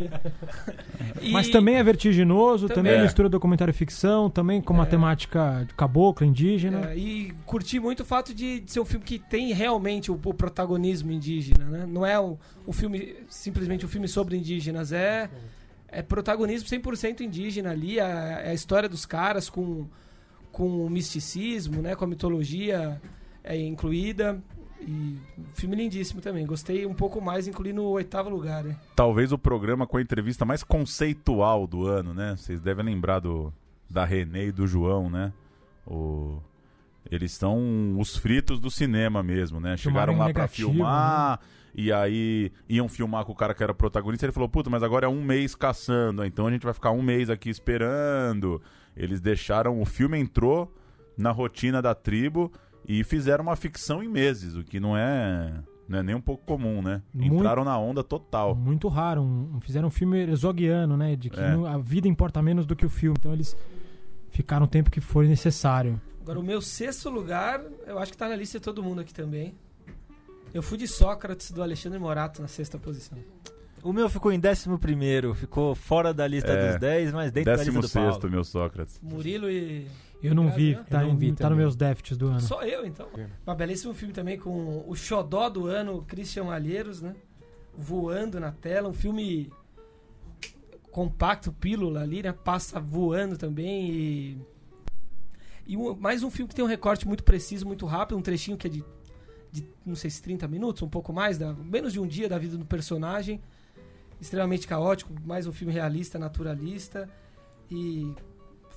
E- Mas também é vertiginoso, também, Também. mistura documentário e ficção, também com uma É. temática de caboclo, indígena. É, e curti muito o fato de, de ser um filme que tem realmente o, o protagonismo indígena, né? Não é um, um filme, simplesmente um filme sobre indígenas, é, é protagonismo 100% indígena ali, é, é a história dos caras com, com o misticismo, né? Com a mitologia é, incluída. E filme lindíssimo também. Gostei um pouco mais, incluí no oitavo lugar, né? Talvez o programa com a entrevista mais conceitual do ano, né? Vocês devem lembrar do da Renê e do João, né? O eles são os fritos do cinema mesmo, né? Chegaram lá pra negativo, filmar e aí iam filmar com o cara que era protagonista. Ele falou: "Puta, mas agora é um mês caçando, então a gente vai ficar um mês aqui esperando". Eles deixaram o filme entrou na rotina da tribo e fizeram uma ficção em meses, o que não é não é nem um pouco comum, né? Muito- Entraram na onda total. Muito raro. um- fizeram um filme exoguiano, né? De que É. a vida importa menos do que o filme. Então eles ficaram o tempo que for necessário. Agora, o meu sexto lugar, eu acho que tá na lista de todo mundo aqui também. Eu fui de Sócrates do Alexandre Morato na sexta posição. O meu ficou em décimo primeiro, ficou fora da lista É, dos 10, mas dentro da Décimo lista do Paulo. sexto, meu Sócrates. Murilo e. Eu não vi, tá, Eu não vi tá nos meus déficits do ano. Só eu, então. Um belíssimo filme também com o xodó do ano, Christian Malheiros, né? Voando na tela. Um filme compacto, pílula ali, né? Passa voando também e... E um- mais um filme que tem um recorte muito preciso, muito rápido. Um trechinho que é de de, não sei se 30 minutos, um pouco mais, da, menos de um dia da vida do personagem. Extremamente caótico, mais um filme realista, naturalista. E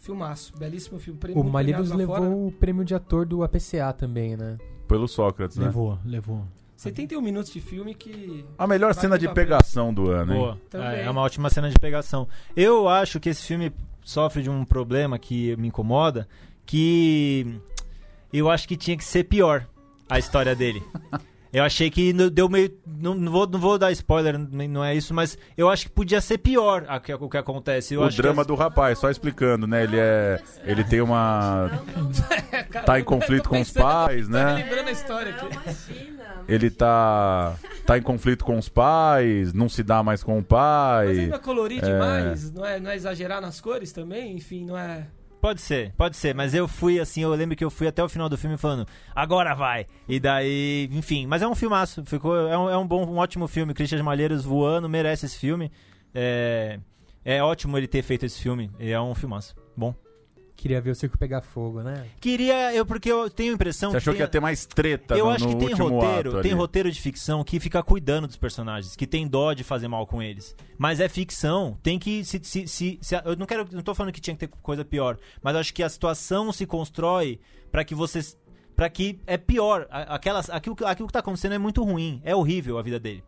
filmaço, belíssimo filme. Prêmio O lá levou fora. o prêmio de ator do APCA também, né? Pelo Sócrates, né? Levou, levou. 71 minutos de filme que. A melhor cena de pegação do ano, hein? Boa. Também. É, é uma ótima cena de pegação. Eu acho que esse filme sofre de um problema que me incomoda, que eu acho que tinha que ser pior a história dele. Eu achei que deu meio. Não, não vou, não vou dar spoiler, não é isso, mas eu acho que podia ser pior a o que acontece. Eu o acho drama que do rapaz, só explicando, né? Ele é. Ele tem uma. Tá em conflito com os pais, Tá né? lembrando a história aqui. Imagina. Ele tá. tá em conflito com os pais, não se dá mais com o Mas pai. não é colorir É. demais, não, é, não é exagerar nas cores também, enfim, não é. Pode ser, pode ser, mas eu fui assim, eu lembro que eu fui até o final do filme falando, agora vai! E daí, enfim, mas é um filmaço, ficou, é um, é um bom, um ótimo filme, Christian Malheiros voando, merece esse filme. É, é ótimo ele ter feito esse filme, é um filmaço. Bom. Queria ver o circo pegar fogo, né? Queria, eu porque eu tenho a impressão Você achou que tem- ia ter mais treta eu no, acho que tem último roteiro, ato tem ali. roteiro de ficção que fica cuidando dos personagens, que tem dó de fazer mal com eles. Mas é ficção, tem que se, se, se, se- eu não quero, não tô falando que tinha que ter coisa pior, mas acho que a situação se constrói pra que vocês para que é pior, aquelas aquilo, que- aquilo que tá acontecendo é muito ruim, é horrível a vida dele.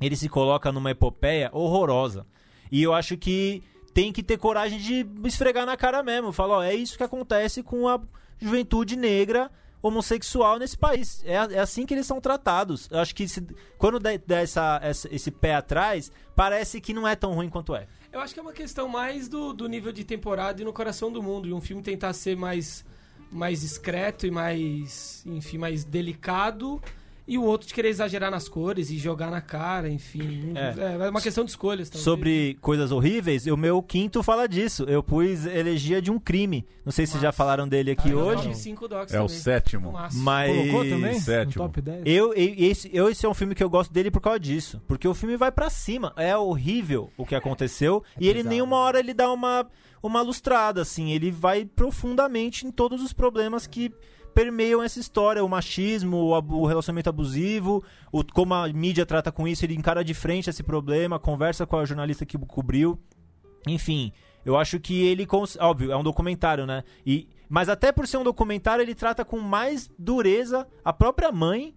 Ele se coloca numa epopeia horrorosa. E eu acho que tem que ter coragem de esfregar na cara mesmo. Falar, ó, é isso que acontece com a juventude negra homossexual nesse país. É, é assim que eles são tratados. Eu acho que se- quando dá, essa, essa- esse pé atrás, parece que não é tão ruim quanto é. Eu acho que é uma questão mais do, do nível de temporada e no coração do mundo. E um filme tentar ser mais, mais discreto e mais, enfim, mais delicado. E o outro de querer exagerar nas cores e jogar na cara, enfim. É. É, é uma questão de escolhas também. Sobre coisas horríveis, o meu quinto fala disso. Eu pus Elegia de um Crime. Não sei se já falaram dele aqui Ah, hoje. assisti cinco docs É o também. sétimo. Massa. Mas. Colocou também? sétimo. No top 10? Eu, eu- esse, eu, esse é um filme que eu gosto dele por causa disso. Porque o filme vai pra cima. É horrível o que aconteceu. e ele pesado. nenhuma hora ele dá uma, uma lustrada, assim. Ele vai profundamente em todos os problemas que permeiam essa história. O machismo, o, relacionamento abusivo, o, como a mídia trata com isso. Ele encara de frente esse problema, conversa com a jornalista que cobriu. Enfim, eu acho que ele. Óbvio, é um documentário, né? E, mas até por ser um documentário, ele trata com mais dureza a própria mãe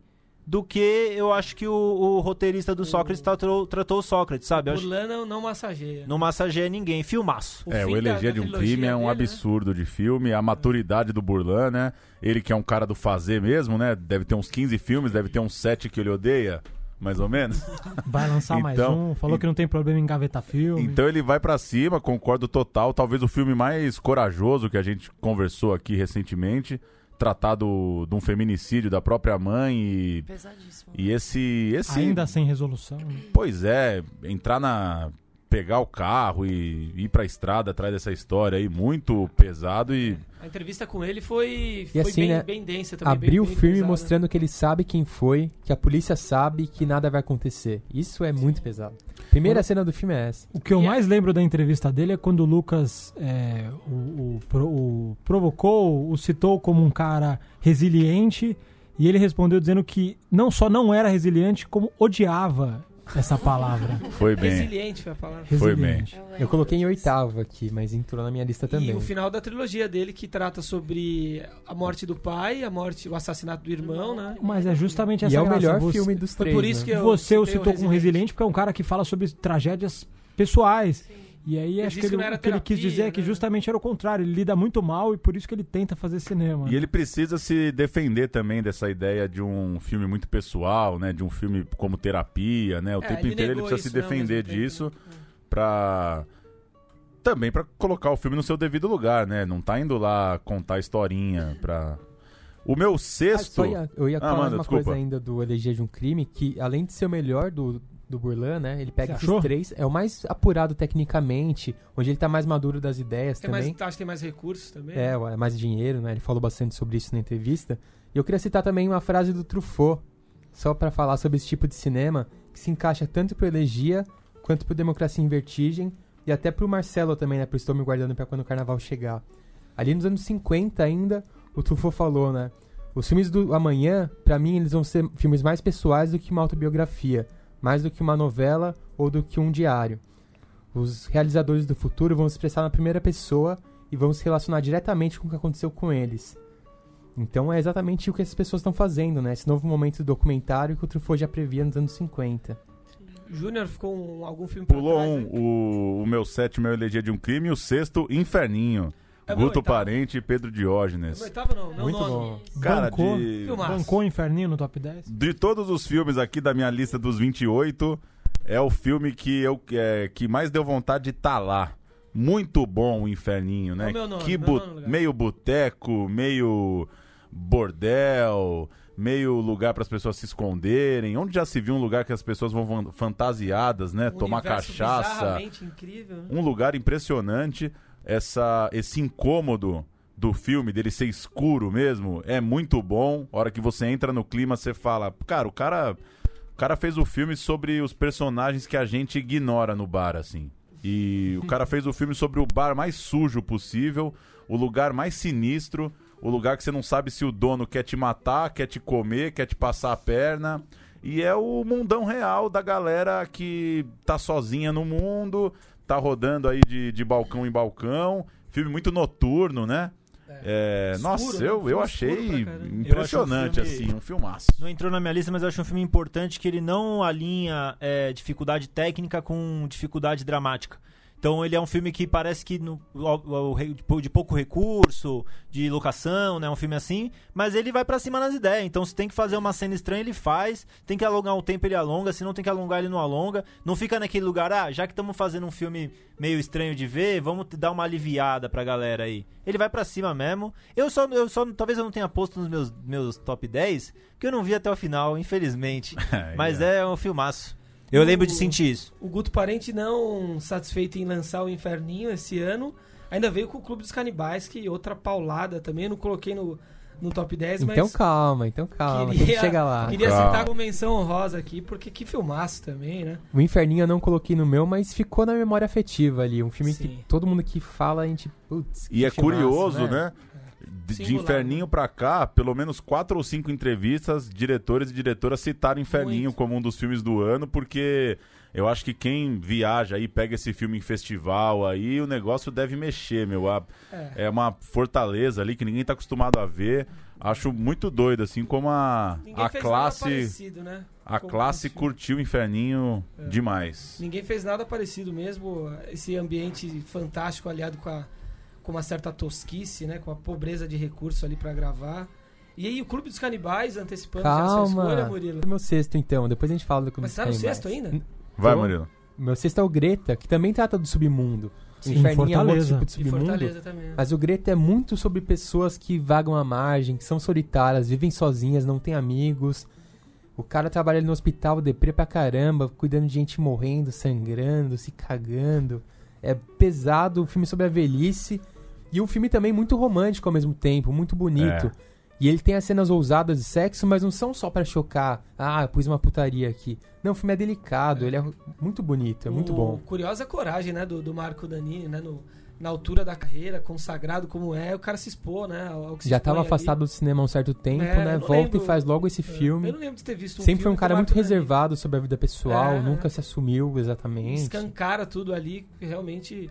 do que eu acho que o, o roteirista do Sócrates tratou, tratou o Sócrates, sabe? Eu acho, Burlan não, massageia. não massageia ninguém. Filmaço. é, fim o Elegia da de um Crime é um dele, né? absurdo de filme. A maturidade do Burlan, né? Ele que é um cara do fazer mesmo, né? Deve ter uns 15 filmes, deve ter uns 7 que ele odeia, mais ou menos. Vai lançar mais Então- um. Falou que não tem problema em engavetar filme. Então ele vai pra cima, concordo total. Talvez o filme mais corajoso que a gente conversou aqui recentemente. Tratado de um feminicídio da própria mãe e, Pesadíssimo. e esse, esse. Ainda sem resolução. né? Pois é, entrar na. Pegar o carro e ir pra estrada atrás dessa história aí, muito pesado e. A entrevista com ele foi, E foi assim, bem, né, bem densa também. Abriu o filme pesada. mostrando que ele sabe quem foi, que a polícia sabe que nada vai acontecer. Isso é muito pesado. Primeira cena do filme é essa. O que eu E é- mais lembro da entrevista dele é quando o Lucas é, o, o o provocou, o citou como um cara resiliente e ele respondeu dizendo que não só não era resiliente, como odiava essa palavra. Foi bem. Resiliente foi a palavra. Foi bem. Resiliente. Eu coloquei em oitavo aqui, mas entrou na minha lista E também. o final da trilogia dele que trata sobre a morte do pai, a morte, o assassinato do irmão, né? Mas é justamente essa E é o melhor Você- filme dos Foi três. por isso né? que eu Você o citou como resiliente porque é um cara que fala sobre tragédias pessoais. E aí acho disse que, que ele- o que ele quis dizer é que né? justamente era o contrário. Ele lida muito mal e por isso que ele tenta fazer cinema. E ele precisa se defender também dessa ideia de um filme muito pessoal, né? De um filme como terapia, né? O É, tempo ele inteiro ele precisa se isso, né, ao defender tempo, disso né? pra. Também pra colocar o filme no seu devido lugar, né? Não tá indo lá contar historinha pra. O meu Ah, sexto. só ia- eu ia Ah, falar manda, uma desculpa. coisa ainda do Elegia de um Crime, que além de ser o melhor do, do Burlan, né? Ele pega Você esses achou? três, é o mais apurado tecnicamente, onde ele tá mais maduro das ideias Tem mais, também. acho que tem mais recursos também. É, é mais dinheiro, né? Ele falou bastante sobre isso na entrevista. E eu queria citar também uma frase do Truffaut, só pra falar sobre esse tipo de cinema, que se encaixa tanto pro Elegia, quanto pro Democracia em Vertigem, e até pro Marcelo também, né? Pro Estou Me Guardando pra quando o Carnaval chegar. Ali nos anos 50 ainda, o Truffaut falou, né? Os filmes do amanhã, pra mim, eles vão ser filmes mais pessoais do que uma autobiografia, mais do que uma novela ou do que um diário. Os realizadores do futuro vão se expressar na primeira pessoa e vão se relacionar diretamente com o que aconteceu com eles. Então é exatamente o que essas pessoas estão fazendo, né? Esse novo momento do documentário que o Truffaut já previa nos anos 50. Júnior ficou um- algum filme pra Pulou trás, um, né? o, o meu sétimo é o Elegia de um Crime e o sexto, Inferninho. É Guto oitavo. Parente e Pedro É Diógenes. meu oitavo não, meu Muito nono. bom. Cara, Bancou, de, Filmaço. bancou o Inferninho no top 10? de todos os filmes aqui da minha lista dos 28, é o filme que, eu, é, que mais deu vontade de estar lá. Muito bom o Inferninho, né? É o meu nono, que meu bu- meio boteco, meio bordel, meio lugar para as pessoas se esconderem. Onde já se viu um lugar que as pessoas vão fantasiadas, né? Um Tomar cachaça. incrível. né? um lugar impressionante. Essa, esse incômodo do filme, dele ser escuro mesmo, é muito bom. A hora que você entra no clima, você fala, cara, o cara, o cara fez o filme sobre os personagens que a gente ignora no bar, assim. E o cara fez o filme sobre o bar mais sujo possível, o lugar mais sinistro, o lugar que você não sabe se o dono quer te matar, quer te comer, quer te passar a perna. E é o mundão real da galera que tá sozinha no mundo, tá rodando aí de, de balcão em balcão. Filme muito noturno, né? É, Escuro, nossa, né? eu, eu achei impressionante, Eu um filme- assim, um filmaço. Não entrou na minha lista, mas eu acho um filme importante que ele não alinha é, dificuldade técnica com dificuldade dramática. Então ele é um filme que parece que no, o- o re- de pouco recurso, de locação, né? Um filme assim, mas ele vai pra cima nas ideias. Então se tem que fazer uma cena estranha, ele faz. Tem que alongar um tempo, ele alonga. Se não tem que alongar, ele não alonga. Não fica naquele lugar, ah, já que estamos fazendo um filme meio estranho de ver, vamos dar uma aliviada pra galera aí. Ele vai pra cima mesmo. Eu só, eu só talvez eu não tenha posto nos meus, meus top 10, porque eu não vi até o final, infelizmente. Mas é um filmaço. Eu O- lembro de sentir isso. O Guto Parente, não satisfeito em lançar o Inferninho esse ano, ainda veio com o Clube dos Canibais, que outra paulada também. Eu não coloquei no, no top 10, Então mas calma, então calma, tem que Queria- chegar lá. queria Calma. citar com menção honrosa aqui, porque que filmaço também, né? O Inferninho eu não coloquei no meu, mas ficou na memória afetiva ali. Um filme Sim. que todo mundo que fala, a gente. Putz, E que é filmaço, curioso, né? De, de Singular, Inferninho pra cá, pelo menos quatro ou cinco entrevistas, diretores e diretoras citaram Inferninho Muito. como um dos filmes do ano, porque eu acho que quem viaja aí, pega esse filme em festival aí, o negócio deve mexer, meu. A- É. é uma fortaleza ali que ninguém tá acostumado a ver. Acho muito doido, assim, como a, Ninguém a classe. né? A Como classe curtiu Inferninho É. demais. Ninguém fez nada parecido mesmo. Esse ambiente fantástico aliado com, a, com uma certa tosquice, né? Com a pobreza de recursos ali pra gravar. E aí o Clube dos Canibais, antecipando já a sua escolha, Calma. Murilo. O meu sexto, então. Depois a gente fala do Clube Mas dos tá no Canibais. sexto ainda? Vai, Tô. Murilo. Meu sexto é o Greta, que também trata do submundo. O Sim, Inferninho é outro Fortaleza. tipo de E submundo. Fortaleza também. Mas o Greta é muito sobre pessoas que vagam à margem, que são solitárias, vivem sozinhas, não têm amigos. O cara trabalha ali no hospital, deprê pra caramba, cuidando de gente morrendo, sangrando, se cagando. É pesado, o filme sobre a velhice. E um filme também muito romântico ao mesmo tempo, muito bonito. É. E ele tem as cenas ousadas de sexo, mas não são só pra chocar. Ah, eu pus uma putaria aqui. Não, o filme é delicado, ele é muito bonito, é muito O- bom. Curiosa coragem, né, do, do Marco Danini, né, no- na altura da carreira, consagrado como é, o cara se expor, né, ao ao que se Já expõe tava ali. afastado do cinema há um certo tempo, É, né? Volta lembro. e faz logo esse É, filme. Eu não lembro de ter visto um Sempre foi um cara o muito Danini. reservado sobre a vida pessoal, É. nunca se assumiu exatamente. Escancara tudo ali, realmente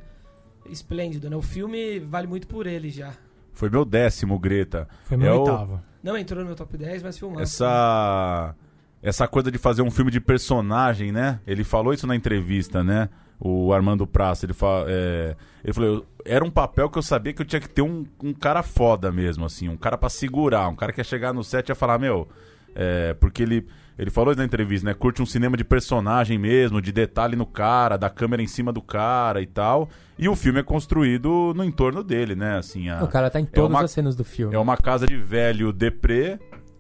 esplêndido, né? O filme vale muito por ele já. Foi meu décimo, Greta. Foi meu É o- oitavo. Não entrou no meu top 10, mas filmado. essa essa coisa de fazer um filme de personagem, né? Ele falou isso na entrevista, né? O Armando Praça, ele fala, é, ele falou, "Eu- era um papel que eu sabia que eu tinha que ter um, um cara foda mesmo, assim, um cara pra segurar, um cara que ia chegar no set e ia falar, meu, é, porque ele ele falou isso na entrevista, né? Curte um cinema de personagem mesmo, de detalhe no cara, da câmera em cima do cara e tal. E o filme é construído no entorno dele, né? Assim, a, O cara tá em todas uma- as cenas do filme. é uma casa de velho deprê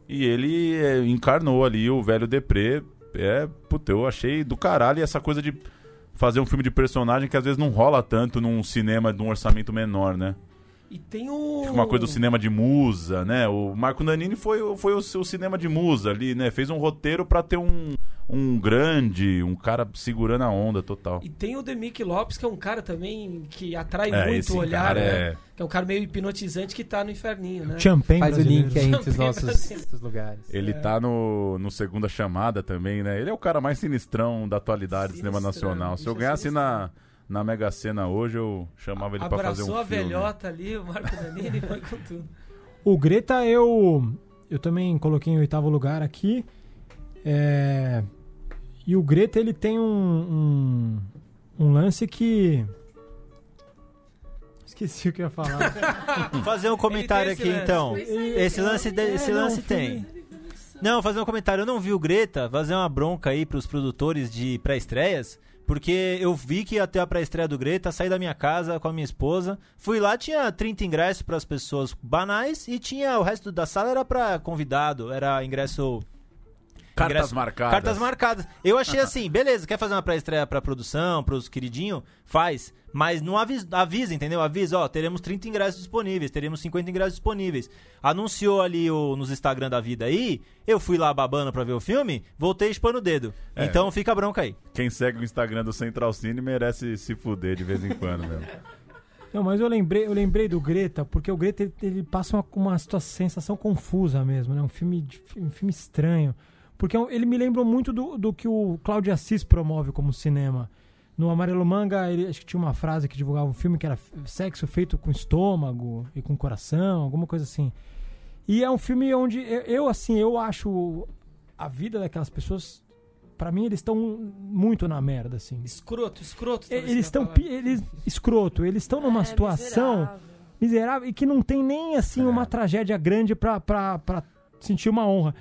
e ele é, encarnou ali o velho deprê. É, puta, eu achei do caralho essa coisa de fazer um filme de personagem que às vezes não rola tanto num cinema de um orçamento menor, né? E tem o... Fica uma coisa do cinema de musa, né? O Marco Nanini foi, foi o seu cinema de musa ali, né? Fez um roteiro pra ter um, um grande, um cara segurando a onda total. E tem o Demick Lopes, que é um cara também que atrai É, muito esse o olhar, cara né? é- Que é um cara meio hipnotizante que tá no inferninho, né? Champagne Faz o brasileiro. link aí entre os nossos, lugares. Ele É. tá no, no Segunda Chamada também, né? Ele é o cara mais sinistrão da atualidade do cinema nacional. Se eu é ganhasse na, na Mega Sena hoje, eu chamava ele pra fazer Abraçou um a filme. velhota ali, o Marco Danini foi com tudo. O Greta eu eu também coloquei em oitavo lugar aqui. É, e o Greta ele tem um, um, um lance que esqueci o que eu ia falar. Fazer um comentário aqui esse então. lance. Esse lance, de- esse É, não, lance o filme- tem. Não, fazer um comentário. Eu não vi o Greta fazer uma bronca aí pros produtores de pré-estreias. Porque eu vi que ia ter a pré-estreia do Greta, saí da minha casa com a minha esposa. Fui lá, tinha 30 ingressos para as pessoas banais e tinha o resto da sala era para convidado, era ingresso Cartas ingresso- marcadas. Cartas marcadas. Eu achei assim, beleza, quer fazer uma pré-estreia pra produção, pros queridinhos? Faz. Mas não avisa, avisa, entendeu? Avisa, ó, teremos 30 ingressos disponíveis, teremos 50 ingressos disponíveis. Anunciou ali o- nos Instagram da vida aí, eu fui lá babando pra ver o filme, voltei espando o dedo. É. Então fica a bronca aí. Quem segue o Instagram do Central Cine merece se fuder de vez em quando mesmo. Não, mas eu lembrei, eu lembrei do Greta, porque o Greta ele, ele passa uma, uma situa- sensação confusa mesmo, né? Um filme, de- um filme estranho. Porque é ele me lembrou muito do, do que o Cláudio Assis promove como cinema. No Amarelo Manga, ele, acho que tinha uma frase que divulgava um filme que era sexo feito com estômago e com coração, alguma coisa assim. E é um filme onde eu, assim, eu acho a vida daquelas pessoas, pra mim, eles estão muito na merda, assim. Escroto, escroto. Eles estão eles escroto, eles estão numa É, situação miserável. miserável e que não tem nem assim É. uma tragédia grande pra, pra, pra sentir uma honra.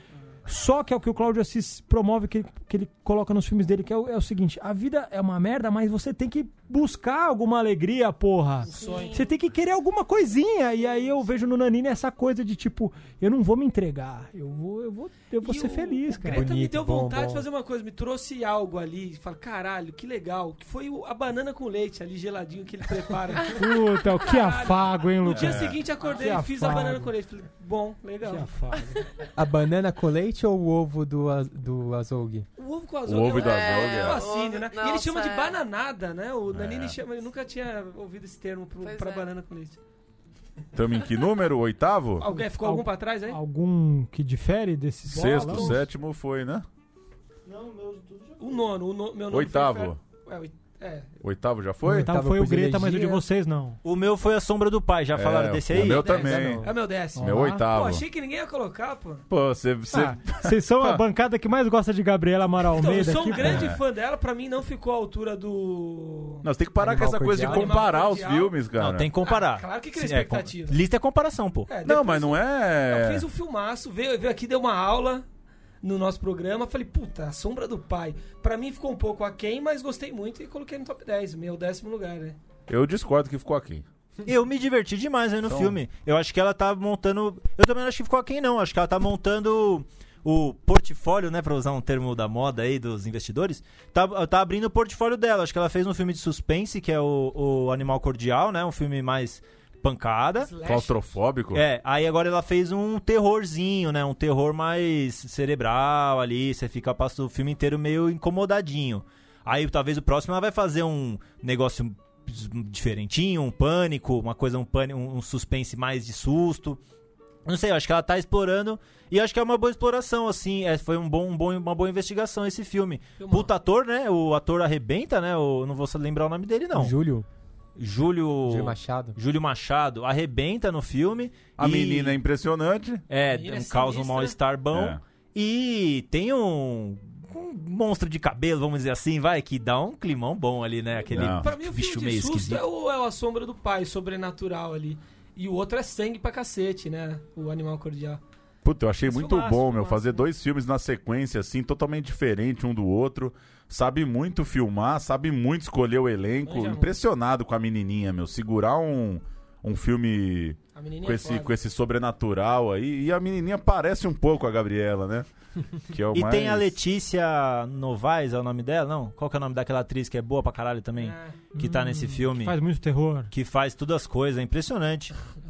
Só que é o que o Cláudio Assis promove, que, que ele coloca nos filmes dele, que é o, é o seguinte: a vida é uma merda, mas você tem que buscar alguma alegria, porra. sonho. Você tem que querer alguma coisinha. E aí eu vejo no Nanini essa coisa de tipo, eu não vou me entregar, eu vou, eu vou, eu vou E ser o- feliz, o cara. Greta me Bonito, deu bom, vontade bom. de fazer uma coisa, me trouxe algo ali. Fala, caralho, que legal. Que foi o- a banana com leite ali, geladinho, que ele prepara. Puta, que afago, hein, No Lucas? dia seguinte acordei e fiz a banana com leite. Falei, bom, legal. Que afago. A banana com leite ou o ovo do, do azougue? O ovo com O azul ovo é do um azougue, é. fascínio, né? e ele Nossa, chama de é. bananada, né? O É. chama, ele nunca tinha ouvido esse termo pro, Pois pra é. banana com leite. Tamo em que número? Oitavo? Alguém ficou algum pra trás aí? Algum que difere desses Sexto, sétimo foi, né? O nono, o no, meu nome Oitavo. Foi, é, oit- é, Oitavo já O foi? oitavo Tava foi o Greta, mas o de elegia. vocês não. O meu foi a sombra do pai, já falaram É, desse o aí? meu Dez, também. não. é o meu décimo. Meu lá. oitavo. Pô, achei que ninguém ia colocar, pô. Pô, você. você- Ah, vocês são a Ah. bancada que mais gosta de Gabriela Amaral Então, eu Almeida sou um aqui, grande É. fã dela, pra mim não ficou à altura do. Nós tem que parar com Animal essa coisa de comparar os filmes, cara. Não, tem que comparar. Ah, claro que cria é, expectativa. com- lista é comparação, pô. É, Não, mas não é. Fez um filmaço, veio, veio aqui, deu uma aula no nosso programa. Falei, puta, a sombra do pai. Pra mim ficou um pouco aquém, mas gostei muito e coloquei no top 10, meu décimo lugar, né? Eu discordo que ficou aqui. Eu me diverti demais aí no Então- filme. Eu acho que ela tá montando. Eu também não acho que ficou aqui, não. Acho que ela tá montando o portfólio, né? Pra usar um termo da moda aí dos investidores. Tá, tá abrindo o portfólio dela. Acho que ela fez um filme de suspense, que é o, o Animal Cordial, né? Um filme mais pancada. Slash. Claustrofóbico? É, aí agora ela fez um terrorzinho, né? Um terror mais cerebral ali. Você fica passa o filme inteiro meio incomodadinho. Aí talvez o próximo ela vai fazer um negócio diferentinho, um pânico, uma coisa, um pânico, um suspense mais de susto. Não sei, eu acho que ela tá explorando e acho que é uma boa exploração, assim. É, foi um bom, um bom, uma boa investigação esse filme. Filmão. Puta ator, né? O ator arrebenta, né? O, não vou lembrar o nome dele, não. Júlio. Júlio. Júlio Machado. Júlio Machado arrebenta no filme. A e- menina é impressionante. é, é um causa um mal-estar bom. É. E tem um, um monstro de cabelo, vamos dizer assim, vai, que dá um climão bom ali, né? Aquele Não. Pra mim, o bicho filme meio de susto esquisito. é, o, é a sombra do pai, sobrenatural ali. E o outro é sangue pra cacete, né? O animal cordial. Puta, eu achei Mas muito filmaço, bom, meu, filmaço, fazer dois filmes na sequência, assim, totalmente diferente um do outro. Sabe muito filmar, sabe muito escolher o elenco. Manja muito. Impressionado com a menininha, meu. Segurar um, um filme com é esse, foda. com esse sobrenatural aí. E a menininha parece um pouco a Gabriela, né? Que é o E mais... tem a Letícia Novaes, é o nome dela? Não? Qual que é o nome daquela atriz que é boa pra caralho também? É, Que tá nesse filme. Faz muito terror. Que faz todas as coisas, é impressionante.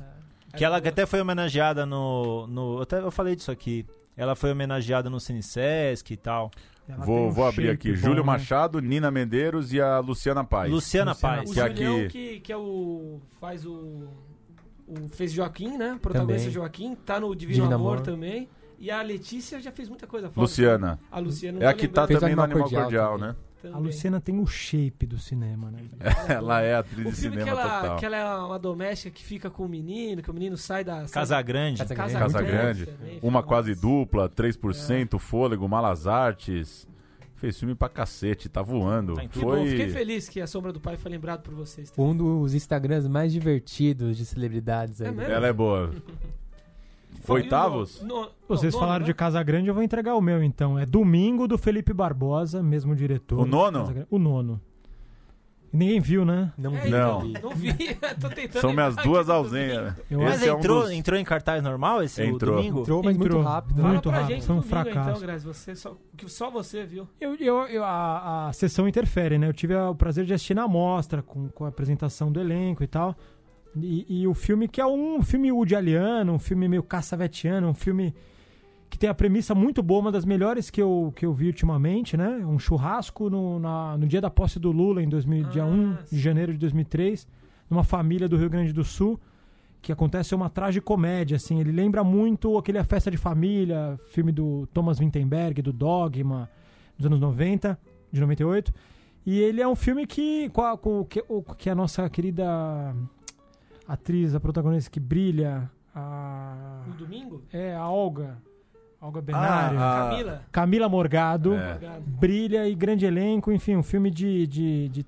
é. Que ela boa. até foi homenageada no. no eu, até, eu falei disso aqui. Ela foi homenageada no Cine Sesc e tal. Ela Vou, um vou abrir aqui. bom, Júlio né? Machado, Nina Medeiros e a Luciana Paz. Luciana, Luciana Paz. O Que é aqui- que, que é o. faz o. o fez Joaquim, né? O protagonista Também. Joaquim, tá no Divino, Divino Amor, Amor. também. E a Letícia já fez muita coisa fora. Luciana. A Luciana É a que tá Fez também no Animal Cordial Cordial, também. né? Também. A Luciana tem o shape do cinema, né? Ela é atriz O de filme que cinema ela, total. que ela é uma doméstica que fica com o menino, que o menino sai da. sai Casa Grande. Casa Casa, Casa Grande. Grande. também, Uma quase dupla, 3%, É. Fôlego, Malas Artes. Fez filme pra cacete, tá voando. Tá Foi... bom, fiquei feliz que a Sombra do Pai foi lembrado por vocês. também. Um dos Instagrams mais divertidos de celebridades aí. É mesmo? Ela é boa. Foi Oitavos? no- no- Vocês não, falaram nono, de né? Casa Grande, eu vou entregar o meu então. É Domingo do Felipe Barbosa, mesmo diretor. O nono? O nono. Ninguém viu, né? Não É, vi. Não. então, não vi. Tô tentando São minhas duas ausências. Mas é um entrou, dos- entrou em cartaz normal esse Entrou. domingo? Entrou, mas muito Entrou. rápido. Fala Muito pra rápido, gente um domingo, fracasso. então, Grazi, você só, que só você viu. Eu, eu, eu- a, a sessão interfere, né? Eu tive o prazer de assistir na mostra, com, com a apresentação do elenco e tal. E, e o filme que é um filme Woody Alliano, um filme meio caçavetiano, um filme que tem a premissa muito boa, uma das melhores que eu, que eu vi ultimamente, né? Um churrasco no, na- no dia da posse do Lula, em 2000, dia Ah, 1 sim. de janeiro de 2003, numa família do Rio Grande do Sul, que acontece uma tragicomédia, assim. Ele lembra muito aquele A Festa de Família, filme do Thomas Vinterberg, do Dogma, dos anos 90, de 98. E ele é um filme que, com a, com, que, o, que a nossa querida atriz, a protagonista que brilha, a, No domingo? é a Olga, Olga Benário, Ah, Camila? Camila Morgado, É. Brilha e grande elenco, enfim, um filme de, de, de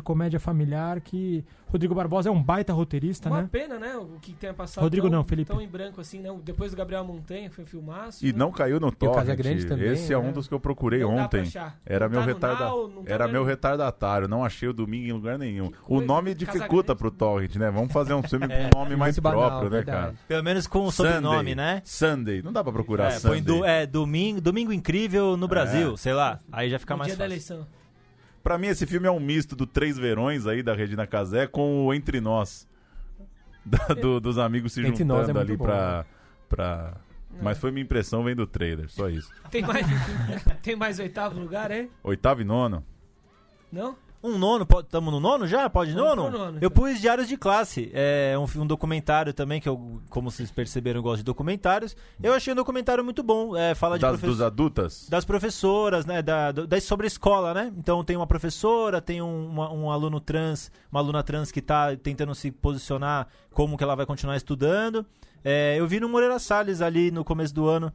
comédia familiar que Rodrigo Barbosa é um baita roteirista, Uma né? pena, né? O que tenha passado Rodrigo tão, não, Felipe. tão em branco assim, né? Depois do Gabriel Montanha, foi um filmaço. E né? não caiu no E torrent. Casagrande também, Esse é né? um dos que eu procurei Não dá pra ontem. achar. Era Não meu tá retarda... Não tá Era meu retardatário, não achei o domingo em lugar nenhum. o nome dificulta Casagrande. pro torrent, né? Vamos fazer um filme com É, um nome mais banal, próprio, né, verdade. cara? Pelo menos com o sobrenome, né? Sunday. Não dá pra procurar É, Sunday. põe do, é, domingo, domingo incrível no Brasil, sei lá. Aí já fica No mais dia da fácil. eleição. Pra mim, esse filme é um misto do Três Verões aí, da Regina Casé, com o Entre Nós. Da- do- dos amigos se Entre Nós é juntando muito ali bom, pra... pra... É. Mas foi minha impressão vendo o trailer, só isso. Tem mais, tem mais oitavo lugar, é? Oitavo e nono. Não? Um nono, pode- tamo no nono já? Pode Vamos nono? nono, eu então. pus Diários de Classe, é um, um documentário também, que eu, como vocês perceberam, eu gosto de documentários. Eu achei um documentário muito bom, é, fala de Das, dos adultas? das professoras, né, da, do- da- sobre a escola, né? Então tem uma professora, tem um, uma- um aluno trans, uma aluna trans que tá tentando se posicionar como que ela vai continuar estudando. É, eu vi no Moreira Salles ali no começo do ano.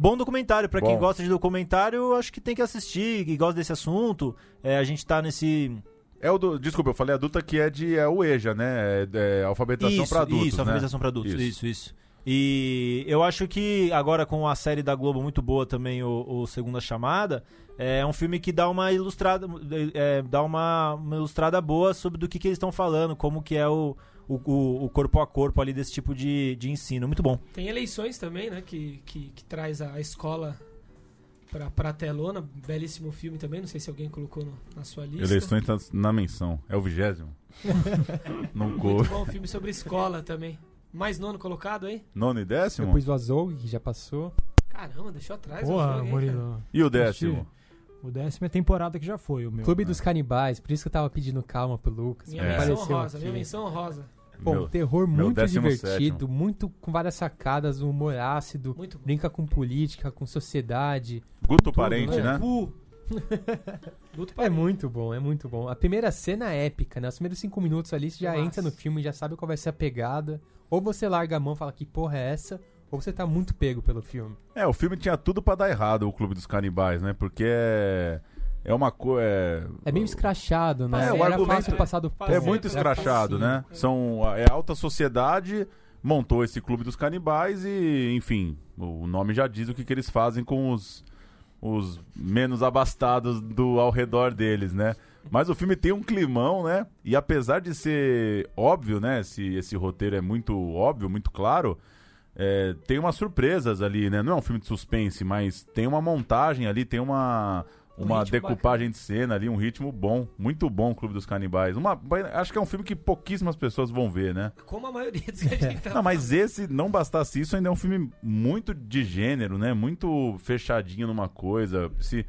Bom documentário, pra quem gosta de documentário, eu acho que tem que assistir, que gosta desse assunto. É, a gente tá nesse... É o do, desculpa, eu falei adulta que é de é o EJA, né? É, é alfabetização para adultos, Isso, né? alfabetização para adultos. Isso. Isso. isso, E eu acho que agora com a série da Globo muito boa também, o, o Segunda Chamada, é um filme que dá uma ilustrada, é, dá uma, uma ilustrada boa sobre do que, que eles estão falando, como que é o, o, o- o corpo a corpo ali desse tipo de, de ensino. Muito bom. Tem eleições também, né? Que, que, que traz a escola pra, pra telona. Belíssimo filme também. Não sei se alguém colocou no- na sua lista. Eleições tá na menção. É o vigésimo? Não Muito coube. bom filme sobre escola também. Mais nono colocado aí? Nono e décimo? pus o Azul, que já passou. Caramba, deixou atrás. Porra, o cara? Murilo. E o décimo? O décimo é temporada que já foi o meu. Clube né? dos Canibais, por isso que eu tava pedindo calma pro Lucas. Minha É. menção aqui. minha menção honrosa. Pô, Meu- um terror muito divertido, sétimo. muito com várias sacadas, um humor ácido, Muito bom. brinca com política, com sociedade. Guto Parente, né? né? É muito bom, é muito bom. A primeira cena é épica, né? Os primeiros cinco minutos ali, você já Nossa. entra no filme, já sabe qual vai ser a pegada. Ou você larga a mão e fala que porra é essa, ou você tá muito pego pelo filme. É, o filme tinha tudo pra dar errado, o Clube dos Canibais, né? Porque é. É uma coisa. É, É meio escrachado, né? É, o Era argumento fácil passar do é É muito era escrachado, né? São, é a alta sociedade montou esse clube dos canibais e, enfim, o nome já diz o que, que eles fazem com os, os menos abastados do ao redor deles, né? Mas o filme tem um climão, né? E apesar de ser óbvio, né? Esse, esse roteiro é muito óbvio, muito claro. é, tem umas surpresas ali, né? Não é um filme de suspense, mas tem uma montagem ali, tem uma, uma decupagem de cena ali, um ritmo bom, muito bom, Clube dos Canibais. Uma, acho que é um filme que pouquíssimas pessoas vão ver, né? Como a maioria dos que a gente tá Não, mas esse, não bastasse isso, ainda é um filme muito de gênero, né? Muito fechadinho numa coisa. Se,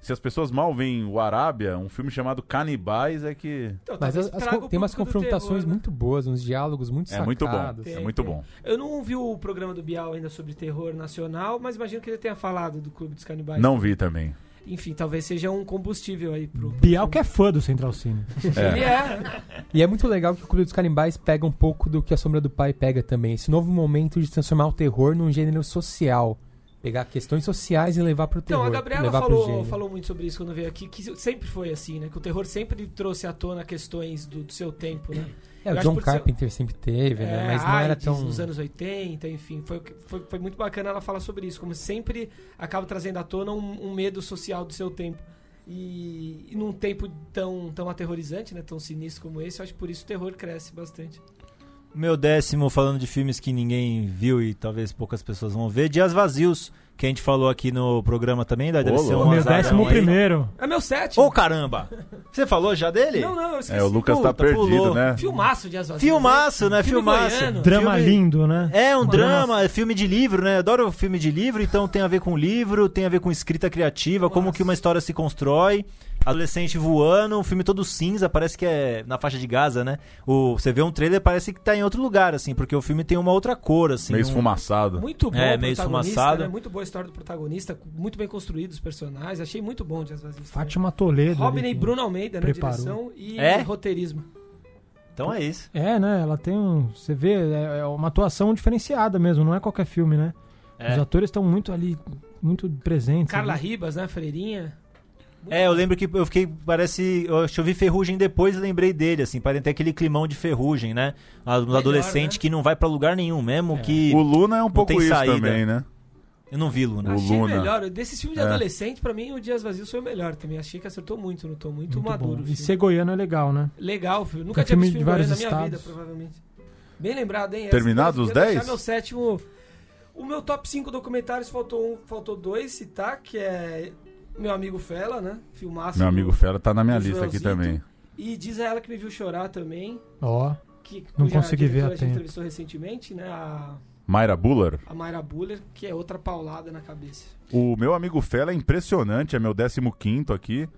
se as pessoas mal veem o Arábia, um filme chamado Canibais é que Então, Mas as- as o tem umas confrontações terror, né? muito boas, uns diálogos muito é muito bom. sacados. É Tem, muito tem. bom. Eu não vi o programa do Bial ainda sobre terror nacional, mas imagino que ele tenha falado do Clube dos Canibais. Não vi também. Enfim, talvez seja um combustível aí pro. Bial que é fã do Central Cine. Ele É. é. E é muito legal que o Clube dos Canibais pega um pouco do que a Sombra do Pai pega também. Esse novo momento de transformar o terror num gênero social. Pegar questões sociais e levar pro terror. Então, a Gabriela levar pro falou, gênero. falou muito sobre isso quando veio aqui, que sempre foi assim, né? Que o terror sempre trouxe à tona questões do, do seu tempo, né? É, o John por ser- Carpenter sempre teve, né? É, Mas não era AIDS tão. nos anos 80, enfim. Foi, foi, foi muito bacana ela falar sobre isso, como sempre acaba trazendo à tona um, um medo social do seu tempo. E, e num tempo tão, tão aterrorizante, né? Tão sinistro como esse, eu acho que por isso o terror cresce bastante. Meu décimo, falando de filmes que ninguém viu e talvez poucas pessoas vão ver, Dias Vazios, que a gente falou aqui no programa também, deve Ô, ser louco. um Meu azarão décimo aí. primeiro. É meu sétimo. Ô caramba! Você falou já dele? Não, não, eu esqueci. É, o Lucas tá Puta, perdido, pulou. né? Filmaço de As Filmaço, né? Filme Filmaço. goiano. Drama Filme- lindo, né? É um Uma drama, é filme de livro, né? Adoro filme de livro, então tem a ver com livro, tem a ver com escrita criativa, como Nossa. que uma história se constrói. Adolescente voando, um filme todo cinza, parece que é na faixa de Gaza, né? O, você vê um trailer, parece que tá em outro lugar, assim, porque o filme tem uma outra cor, assim. Meio um- esfumaçado. Muito bom É, o meio protagonista, esfumaçado. né? Muito boa a história do protagonista, muito bem construídos os personagens. Achei muito bom de As Vazias. também. Fátima Toledo. Robin ali, e Bruno Almeida, né? preparou. Direção e É? roteirismo. Então é isso. É, né? Ela tem um. Você vê, é é uma atuação diferenciada mesmo, não é qualquer filme, né? É. Os atores estão muito ali, muito presentes. Carla ali. Ribas, né? Freirinha. É, eu lembro que eu fiquei, parece, eu acho que eu vi Ferrugem depois e lembrei dele, assim, parece ter aquele climão de Ferrugem, né? Um Melhor, adolescente né? que não vai pra lugar nenhum, mesmo que... O Luna é um pouco isso saída. também, né? Eu não vi, Luna. o Achei Luna. melhor. Desses filmes de É. adolescente, pra mim, o Dias Vazios foi o melhor também. Achei que acertou muito no tom. Muito, Muito maduro. E ser goiano é legal, né? Legal, filho. Nunca Tem tinha visto de filme goiano na minha vida, estados. provavelmente. Bem lembrado, hein? Terminados Essa- os eu quero 10? deixar meu sétimo... O meu top 5 documentários faltou um, faltou dois citar, que é meu amigo Fela, né? Filmaço. Meu do- amigo Fera tá na minha do lista aqui também. E diz a ela que me viu chorar também. Ó. Que, Não consegui ver a gente tempo. entrevistou recentemente, né? A, Mayra Buller. a Mayra Buller, que é outra paulada na cabeça. O meu amigo Fela é impressionante, é meu 15 aqui.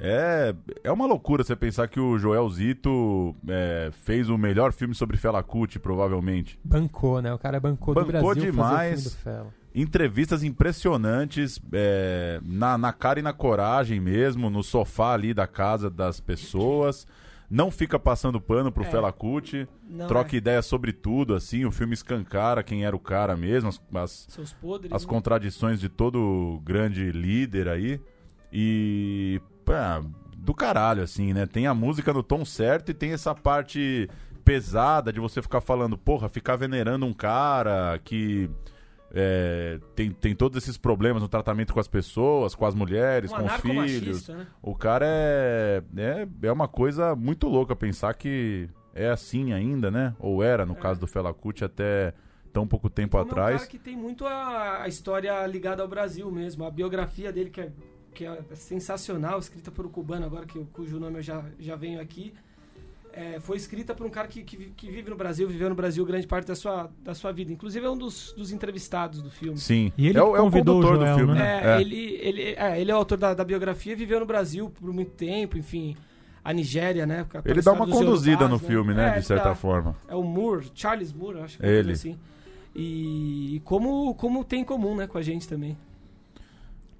É, é uma loucura você pensar que o Joel Zito é, fez o melhor filme sobre Fela Kuti, provavelmente. Bancou, né? O cara bancou, do Bancou Brasil demais. fazer o filme do Fela. Entrevistas impressionantes, é, na, na cara e na coragem mesmo, no sofá ali da casa das pessoas. Não fica passando pano pro É. Fela Kuti. Não, Troca é, ideia sobre tudo, assim. O filme escancara quem era o cara mesmo, as- as, podres. as né? contradições de todo grande líder aí. E. pá, do caralho, assim, né? Tem a música no tom certo e tem essa parte pesada de você ficar falando, porra, ficar venerando um cara que. É, tem, tem todos esses problemas no tratamento com as pessoas, com as mulheres, Um com os filhos. né? O cara é, é. É uma coisa muito louca pensar que é assim ainda, né? Ou era, no É. caso do Fela Kuti, até tão pouco tempo Como É um atrás. cara que tem muito a, a história ligada ao Brasil mesmo. A biografia dele, que é, que é sensacional, escrita por um cubano, agora que, cujo nome eu já, já venho aqui. É, foi escrita por um cara que, que, que vive no Brasil, viveu no Brasil grande parte da sua, da sua vida. Inclusive é um dos, dos entrevistados do filme. Sim. E ele é, o- é o convidou o condutor Joel, do filme, né? né? É, É. Ele, ele, é, ele é o autor da, da biografia, viveu no Brasil por muito tempo, enfim. A Nigéria, né? Ele dá uma conduzida no filme, né? É, de certa dá. forma. É o Moore, Charles Moore, acho que é Ele. assim. E, e como, como tem em comum, né, com a gente também.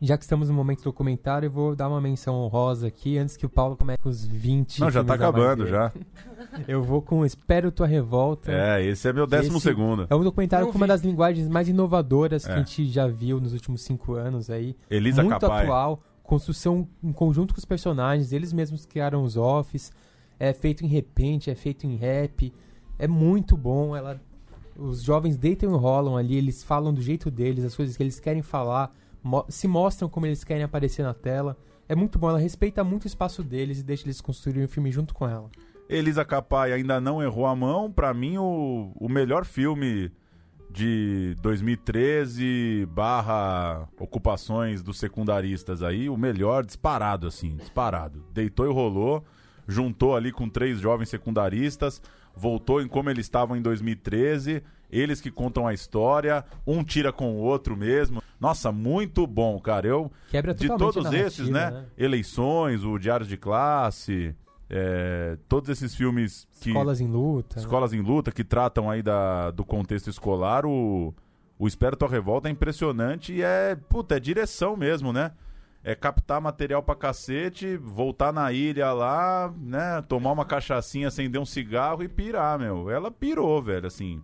Já que estamos no momento documentário, eu vou dar uma menção honrosa aqui antes que o Paulo comece com os 20. Não, já tá acabando já. Eu vou com Espero Tua Revolta. É, esse é meu décimo Esse- segundo. É um documentário com uma das linguagens mais inovadoras que É. a gente já viu nos últimos cinco anos aí. Elisa Muito Capai. atual, construção em conjunto com os personagens, eles mesmos criaram os offs, é feito em repente, é feito em rap, é muito bom. Ela, os jovens deitam e rolam ali, eles falam do jeito deles, as coisas que eles querem falar, se mostram como eles querem aparecer na tela. É muito bom, ela respeita muito o espaço deles e deixa eles construírem o filme junto com ela. Elisa Capai ainda não errou a mão. Pra mim, o, o melhor filme de 2013 barra ocupações dos secundaristas aí, o melhor disparado, assim, disparado. Deitou e rolou, juntou ali com três jovens secundaristas, voltou em como eles estavam em 2013, eles que contam a história, um tira com o outro mesmo. Nossa, muito bom, cara. Eu, Quebra de todos a esses, né? né? Eleições, o Diário de Classe, é, todos esses filmes que... Escolas em luta. né? Escolas em Luta, que tratam aí da, do contexto escolar, o, o Espero Tua Revolta é impressionante e é, puta, é direção mesmo, né? É captar material pra cacete, voltar na ilha lá, né? Tomar uma cachaçinha, acender um cigarro e pirar, meu. Ela pirou, velho, assim.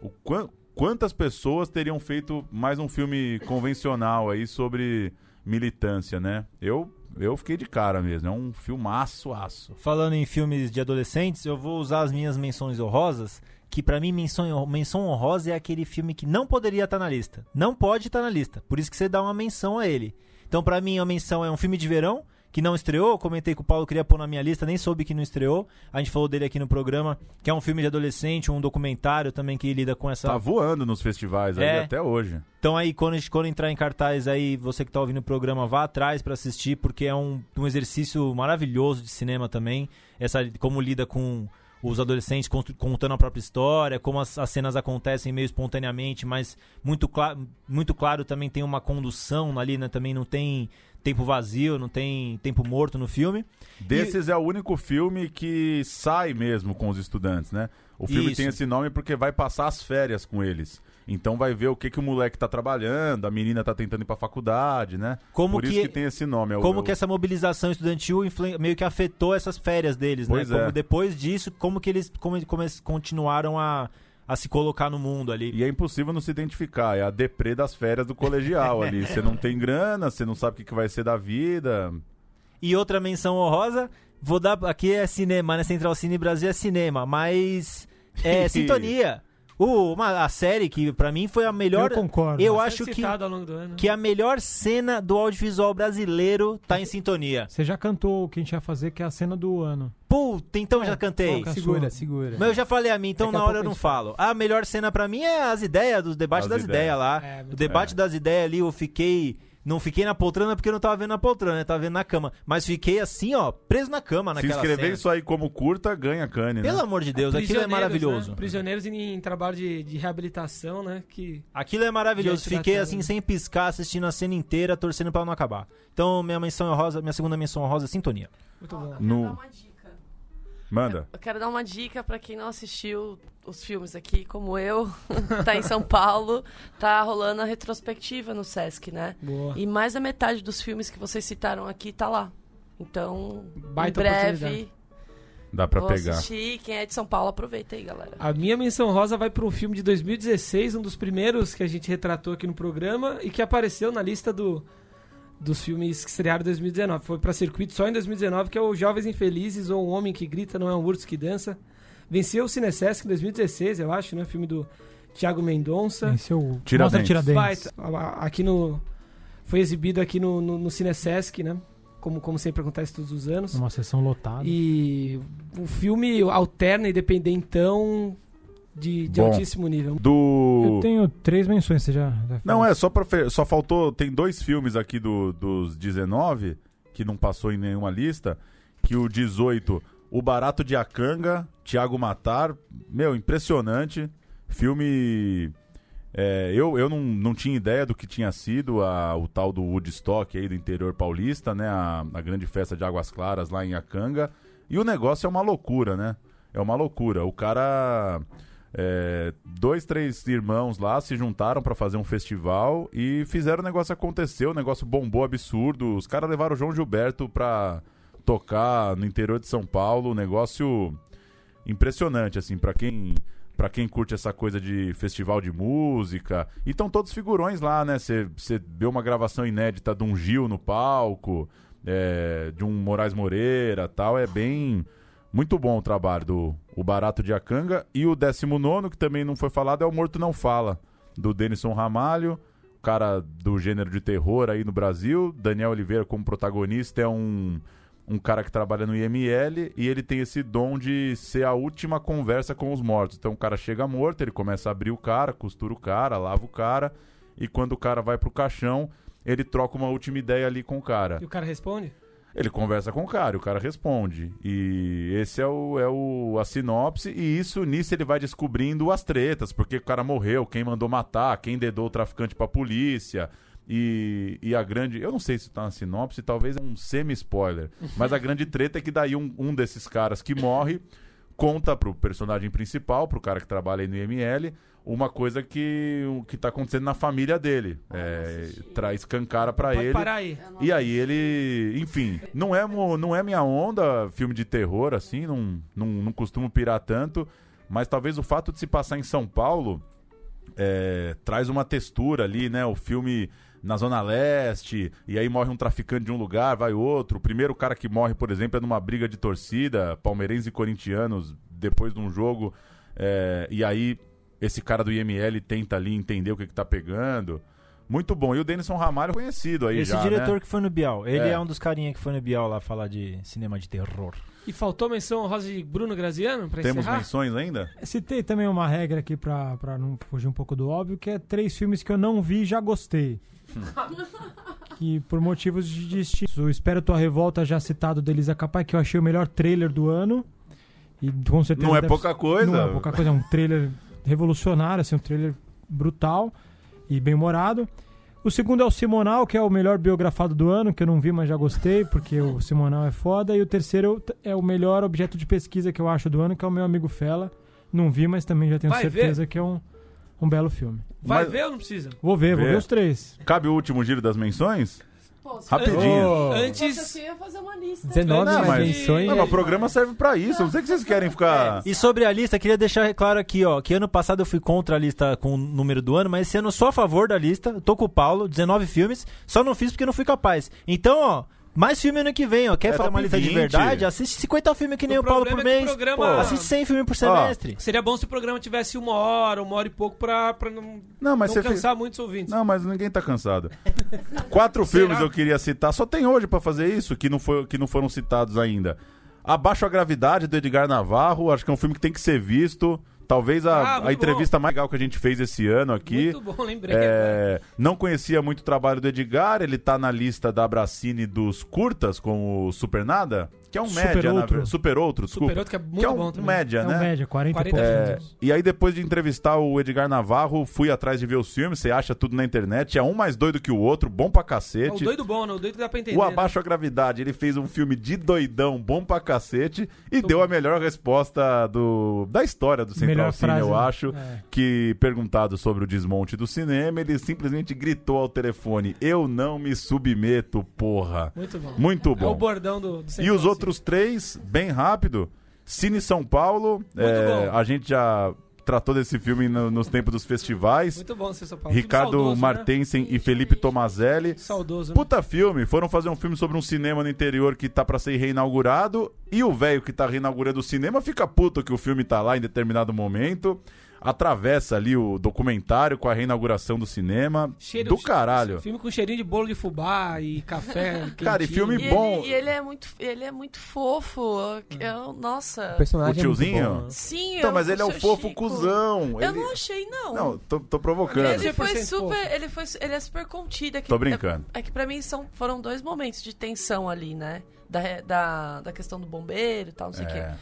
O quan- quantas pessoas teriam feito mais um filme convencional aí sobre militância, né? Eu, eu fiquei de cara mesmo. É um filmaço, aço. Falando em filmes de adolescentes, eu vou usar as minhas menções honrosas, que pra mim menção, menção honrosa é aquele filme que não poderia estar na lista. Não pode estar na lista. Por isso que você dá uma menção a ele. Então pra mim a menção é um filme de verão que não estreou, comentei que o Paulo queria pôr na minha lista, nem soube que não estreou. A gente falou dele aqui no programa, que é um filme de adolescente, um documentário também que lida com essa Tá voando nos festivais aí É. até hoje. Então aí, quando, quando entrar em cartaz aí, você que tá ouvindo o programa, vá atrás pra assistir, porque é um, um exercício maravilhoso de cinema também. Essa, como lida com os adolescentes cont- contando a própria história, como as, as cenas acontecem meio espontaneamente, mas muito, cla muito claro também tem uma condução ali, né? Também não tem tempo vazio, não tem tempo morto no filme. Desses é o único filme que sai mesmo com os estudantes, né? O filme Isso. tem esse nome porque vai passar as férias com eles. Então vai ver o que, que o moleque tá trabalhando, a menina tá tentando ir pra faculdade, né? Como Por que, isso que tem esse nome. é o- como é o- que essa mobilização estudantil meio que afetou essas férias deles, Pois né? é. Como depois disso, como que eles como, como eles continuaram a, a se colocar no mundo ali. E é impossível não se identificar. É a deprê das férias do colegial ali. Você não tem grana, você não sabe o que, vai ser da vida. E outra menção honrosa, vou dar aqui é cinema, né? Central Cine Brasil é cinema, mas é sintonia. O, uma, a série que pra mim foi a melhor. Eu concordo. Eu acho que, citado ao longo do ano. que a melhor cena do audiovisual brasileiro tá em sintonia. Você já cantou o que a gente ia fazer, que é a cena do ano. Puta, então já cantei. é a Segura, segura. Mas eu já falei a mim, então Daqui na hora eu não gente falo. A melhor cena pra mim é as ideias, dos debates As das ideias. ideias lá. É, o debate bom. das ideias ali, eu fiquei. Não fiquei na poltrona porque eu não tava vendo na poltrona, eu tava vendo na cama. Mas fiquei assim, ó, preso na cama Se naquela escrever cena. isso aí como curta, ganha cane, né? Pelo amor de Deus, aquilo é Prisioneiros, maravilhoso. né? Prisioneiros em, em trabalho de, de reabilitação, né? Que Aquilo é maravilhoso. Fiquei assim, né? sem piscar, assistindo a cena inteira, torcendo pra não acabar. Então, minha menção rosa, minha segunda menção rosa é sintonia. muito bom. No- dar uma dica. Manda. Eu quero dar uma dica pra quem não assistiu os filmes aqui, como eu, tá em São Paulo, tá rolando a retrospectiva no Sesc, né? Boa. E mais da metade dos filmes que vocês citaram aqui tá lá. Então, Baita em breve. Dá pra vou pegar. assistir. Quem é de São Paulo, aproveita aí, galera. A minha menção rosa vai para um filme de 2016, um dos primeiros que a gente retratou aqui no programa e que apareceu na lista do, dos filmes que estrearam em 2019. Foi para circuito só em 2019, que é o Jovens Infelizes ou Um Homem que Grita Não é um Urso que Dança. Venceu o Cinesesc em 2016, eu acho, né? Filme do Thiago Mendonça. É o Tiradentes. Tiradentes. Aqui no. Foi exibido aqui no, no, no Cinesesc, né? Como, como sempre acontece todos os anos. Uma sessão lotada. E o filme alterna e dependentão de, de altíssimo nível. Do. Eu tenho três menções, você já, já Não, é, só, pra fe- só faltou. Tem dois filmes aqui do, dos 19 que não passou em nenhuma lista. Que o 18, O Barato de Acanga, Tiago Matar. Meu, impressionante. Filme. é, eu eu não, não tinha ideia do que tinha sido a, o tal do Woodstock aí do interior paulista, né? A, a grande festa de Águas Claras lá em Acanga. E o negócio é uma loucura, né? É uma loucura. O cara. É, dois, três irmãos lá se juntaram pra fazer um festival e fizeram o negócio acontecer. O negócio bombou absurdo. Os caras levaram o João Gilberto pra tocar no interior de São Paulo. Um negócio impressionante, assim, pra quem. Pra quem curte essa coisa de festival de música. E estão todos figurões lá, né? Você vê uma gravação inédita de um Gil no palco, é, de um Moraes Moreira tal. É bem. Muito bom o trabalho do o Barato de Acanga. E o 19, que também não foi falado, é o Morto Não Fala, do Denison Ramalho, cara do gênero de terror aí no Brasil. Daniel Oliveira como protagonista é um, um cara que trabalha no IML e ele tem esse dom de ser a última conversa com os mortos. Então o cara chega morto, ele começa a abrir o cara, costura o cara, lava o cara, e quando o cara vai pro caixão, ele troca uma última ideia ali com o cara. E o cara responde? Ele conversa com o cara, o cara responde. E esse é o, é o a sinopse, e isso nisso ele vai descobrindo as tretas, porque o cara morreu, quem mandou matar, quem dedou o traficante pra polícia. E, e a grande. Eu não sei se tá na sinopse, talvez é um semi-spoiler. Mas a grande treta é que daí um, um desses caras que morre conta pro personagem principal, pro cara que trabalha aí no IML, uma coisa que, que tá acontecendo na família dele. É, traz cancara pra Pode ele. parar aí. E aí ele, enfim, não é, mo- não é minha onda filme de terror, assim, não, não, não costumo pirar tanto, mas talvez o fato de se passar em São Paulo é, traz uma textura ali, né? O filme na Zona Leste, e aí morre um traficante de um lugar, vai outro. O primeiro cara que morre, por exemplo, é numa briga de torcida, palmeirenses e corintianos, depois de um jogo, é, e aí esse cara do IML tenta ali entender o que, que tá pegando. Muito bom. E o Denison Ramalho conhecido aí Esse já, diretor né? que foi no Bial, ele É. é. um dos carinha que foi no Bial lá falar de cinema de terror. E faltou menção rosa de Bruno Graziano pra Temos encerrar? menções ainda? Citei também uma regra aqui pra, pra não fugir um pouco do óbvio, que é três filmes que eu não vi e já gostei. que por motivos de destino. O Espero Tua Revolta, já citado da Elisa Capai, que eu achei o melhor trailer do ano. E com certeza. Não é deve- pouca coisa. Não é pouca coisa, é um trailer revolucionário, assim, um trailer brutal e bem humorado. O segundo é o Simonal, que é o melhor biografado do ano, que eu não vi, mas já gostei, porque o Simonal é foda. E o terceiro é o melhor objeto de pesquisa que eu acho do ano, que é o meu amigo Fela. Não vi, mas também já tenho Vai certeza que é um, um belo filme. Vai Mas- ver ou não precisa? Vou ver, vou Vê. ver os três. Cabe o último giro das menções? Pô, se Rapidinho. Ô, Antes. Você ia fazer uma lista. 19 Não, mais mas- menções. Não, mas o programa serve pra isso. Não sei que vocês querem ficar. E sobre a lista, queria deixar claro aqui, ó, que ano passado eu fui contra a lista com o número do ano, mas esse ano eu sou a favor da lista. Eu Tô com o Paulo, 19 filmes, só não fiz porque não fui capaz. Então, ó, mais filme ano que vem, ó. Quer É, fazer top uma lista de 20. verdade? Assiste 50 filmes que nem O o, Paulo por é que o mês. programa- Pô, assiste 100 filmes por semestre. Seria bom se o programa tivesse uma hora, uma hora e pouco pra, pra não, Não, mas não você cansar muitos ouvintes. Não, mas ninguém tá cansado. Quatro Será? filmes eu queria citar. Só tem hoje pra fazer isso, que não, foi, que não foram citados ainda. Abaixo a Gravidade, do Edgar Navarro. Acho que é um filme que tem que ser visto. Talvez Ah, a, muito a entrevista mais legal que a gente fez esse ano aqui. Muito bom, lembrei. agora. É, não conhecia muito o trabalho do Edgar, ele tá na lista da Bracine dos curtas, com o Super Nada, que é um Super média, na Outro. ver- Super Outro, desculpa. Super Outro, que é muito que é um bom também. média, É um né? média, 40, 40 e poucos É, minutos. e aí, depois de entrevistar o Edgar Navarro, fui atrás de ver os filmes. Você acha tudo na internet. É um mais doido que o outro, bom pra É o cacete. doido bom, né? O doido que dá pra entender. O né? Abaixo a Gravidade, ele fez um filme de doidão, bom pra cacete, e Muito deu bom. a melhor resposta do, da história do Central Melhor Cine, frase, eu né? acho. É. Que, perguntado sobre o desmonte do cinema, ele simplesmente gritou ao telefone: Eu não me submeto, porra. Muito bom. Muito É o bom. bordão do, do E os outros três, bem rápido. Cine São Paulo. é, bom. a gente já tratou desse filme no- nos tempos dos festivais. Muito bom, São Paulo. Ricardo saudoso, Martensen e Felipe Tomazelli. Né? Saudoso, né? Puta filme, foram fazer um filme sobre um cinema no interior que tá pra ser reinaugurado e o velho que tá reinaugurando o cinema fica puto que o filme tá lá em determinado momento. Atravessa ali o documentário com a reinauguração do cinema. Cheiro- do caralho. Filme com cheirinho de bolo de fubá e café. Cara, e filme E bom. ele, e ele é muito, ele é muito fofo. Eu, nossa. O personagem O é muito tiozinho? bom, né? Sim, Então, eu- mas ele é o o fofo Chico. cuzão. Eu Ele- não achei, não. Não, tô, tô provocando. Ele foi 100% super. fofo. Ele, foi, ele é super contido. É que, Tô brincando. É, é que pra mim são, foram dois momentos de tensão ali, né? Da, da, da questão do bombeiro e tal, não sei o É. quê.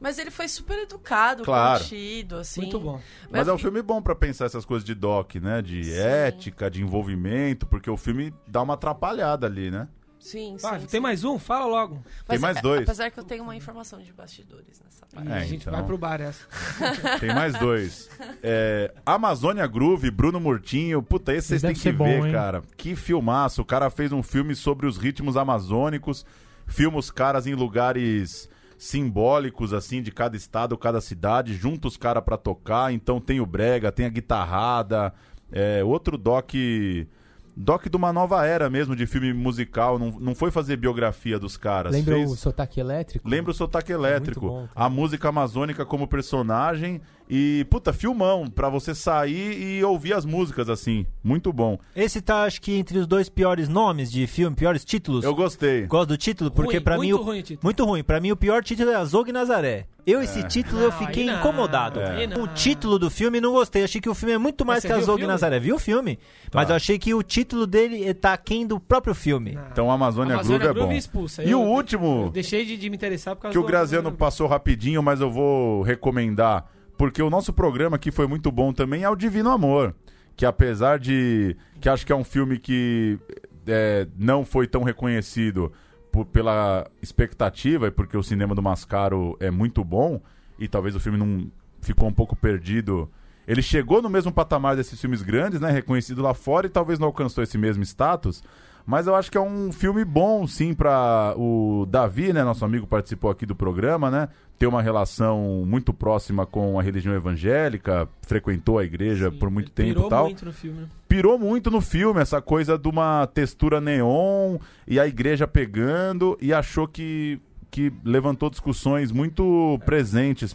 Mas ele foi super educado, Claro. contido, assim. Muito bom. Mas é um fi- filme bom pra pensar essas coisas de doc, né? De Sim. ética, de envolvimento, porque o filme dá uma atrapalhada ali, né? Sim, sim. Vai, tem sim. mais um? Fala logo. Tem Mas, mais é, dois. Apesar que eu tenho uma informação de bastidores nessa parte. É, a gente então. vai pro bar essa. Tem mais dois. É, Amazônia Groove, Bruno Murtinho. Puta, esse vocês têm que bom, ver, hein? cara. Que filmaço. O cara fez um filme sobre os ritmos amazônicos. Filma os caras em lugares simbólicos, assim, de cada estado, cada cidade. Junta os caras pra tocar. Então tem o brega, tem a guitarrada. É, outro doc doc de uma nova era mesmo de filme musical. Não, não foi fazer biografia dos caras. Lembra fez... o sotaque elétrico? Lembra o sotaque elétrico. bom, cara. a música amazônica como personagem. E, puta, filmão, pra você sair e ouvir as músicas assim. Muito bom. Esse tá, acho que, entre os dois piores nomes de filme, piores títulos. Eu gostei. Gosto do título, porque pra mim. muito o- ruim o título. Muito ruim. Pra mim, o pior título é Azog Nazaré. Eu, esse título, eu Não, fiquei não, incomodado. não. O título do filme, não gostei. Achei que o filme é muito mais que Azog filme? Nazaré. Viu o filme? Mas eu achei que o título dele tá aquém do próprio filme. Então, Amazônia, Amazônia Groove é bom. expulsa. E Eu- o último, Eu deixei de, de me interessar por causa que o Graziano passou rapidinho, mas eu vou recomendar, porque o nosso programa aqui foi muito bom também, é o Divino Amor. Que apesar de. que acho que é um filme que é, não foi tão reconhecido por- pela expectativa e porque o cinema do Mascaro é muito bom, e talvez o filme não ficou um pouco perdido. Ele chegou no mesmo patamar desses filmes grandes, né? Reconhecido lá fora e talvez não alcançou esse mesmo status. Mas eu acho que é um filme bom, sim, pra o Davi, né? Nosso amigo participou aqui do programa, né? Ter uma relação muito próxima com a religião evangélica, frequentou a igreja Sim, por muito tempo pirou e tal. muito no filme. né? Pirou muito no filme, essa coisa de uma textura neon e a igreja pegando, e achou que, que levantou discussões muito presentes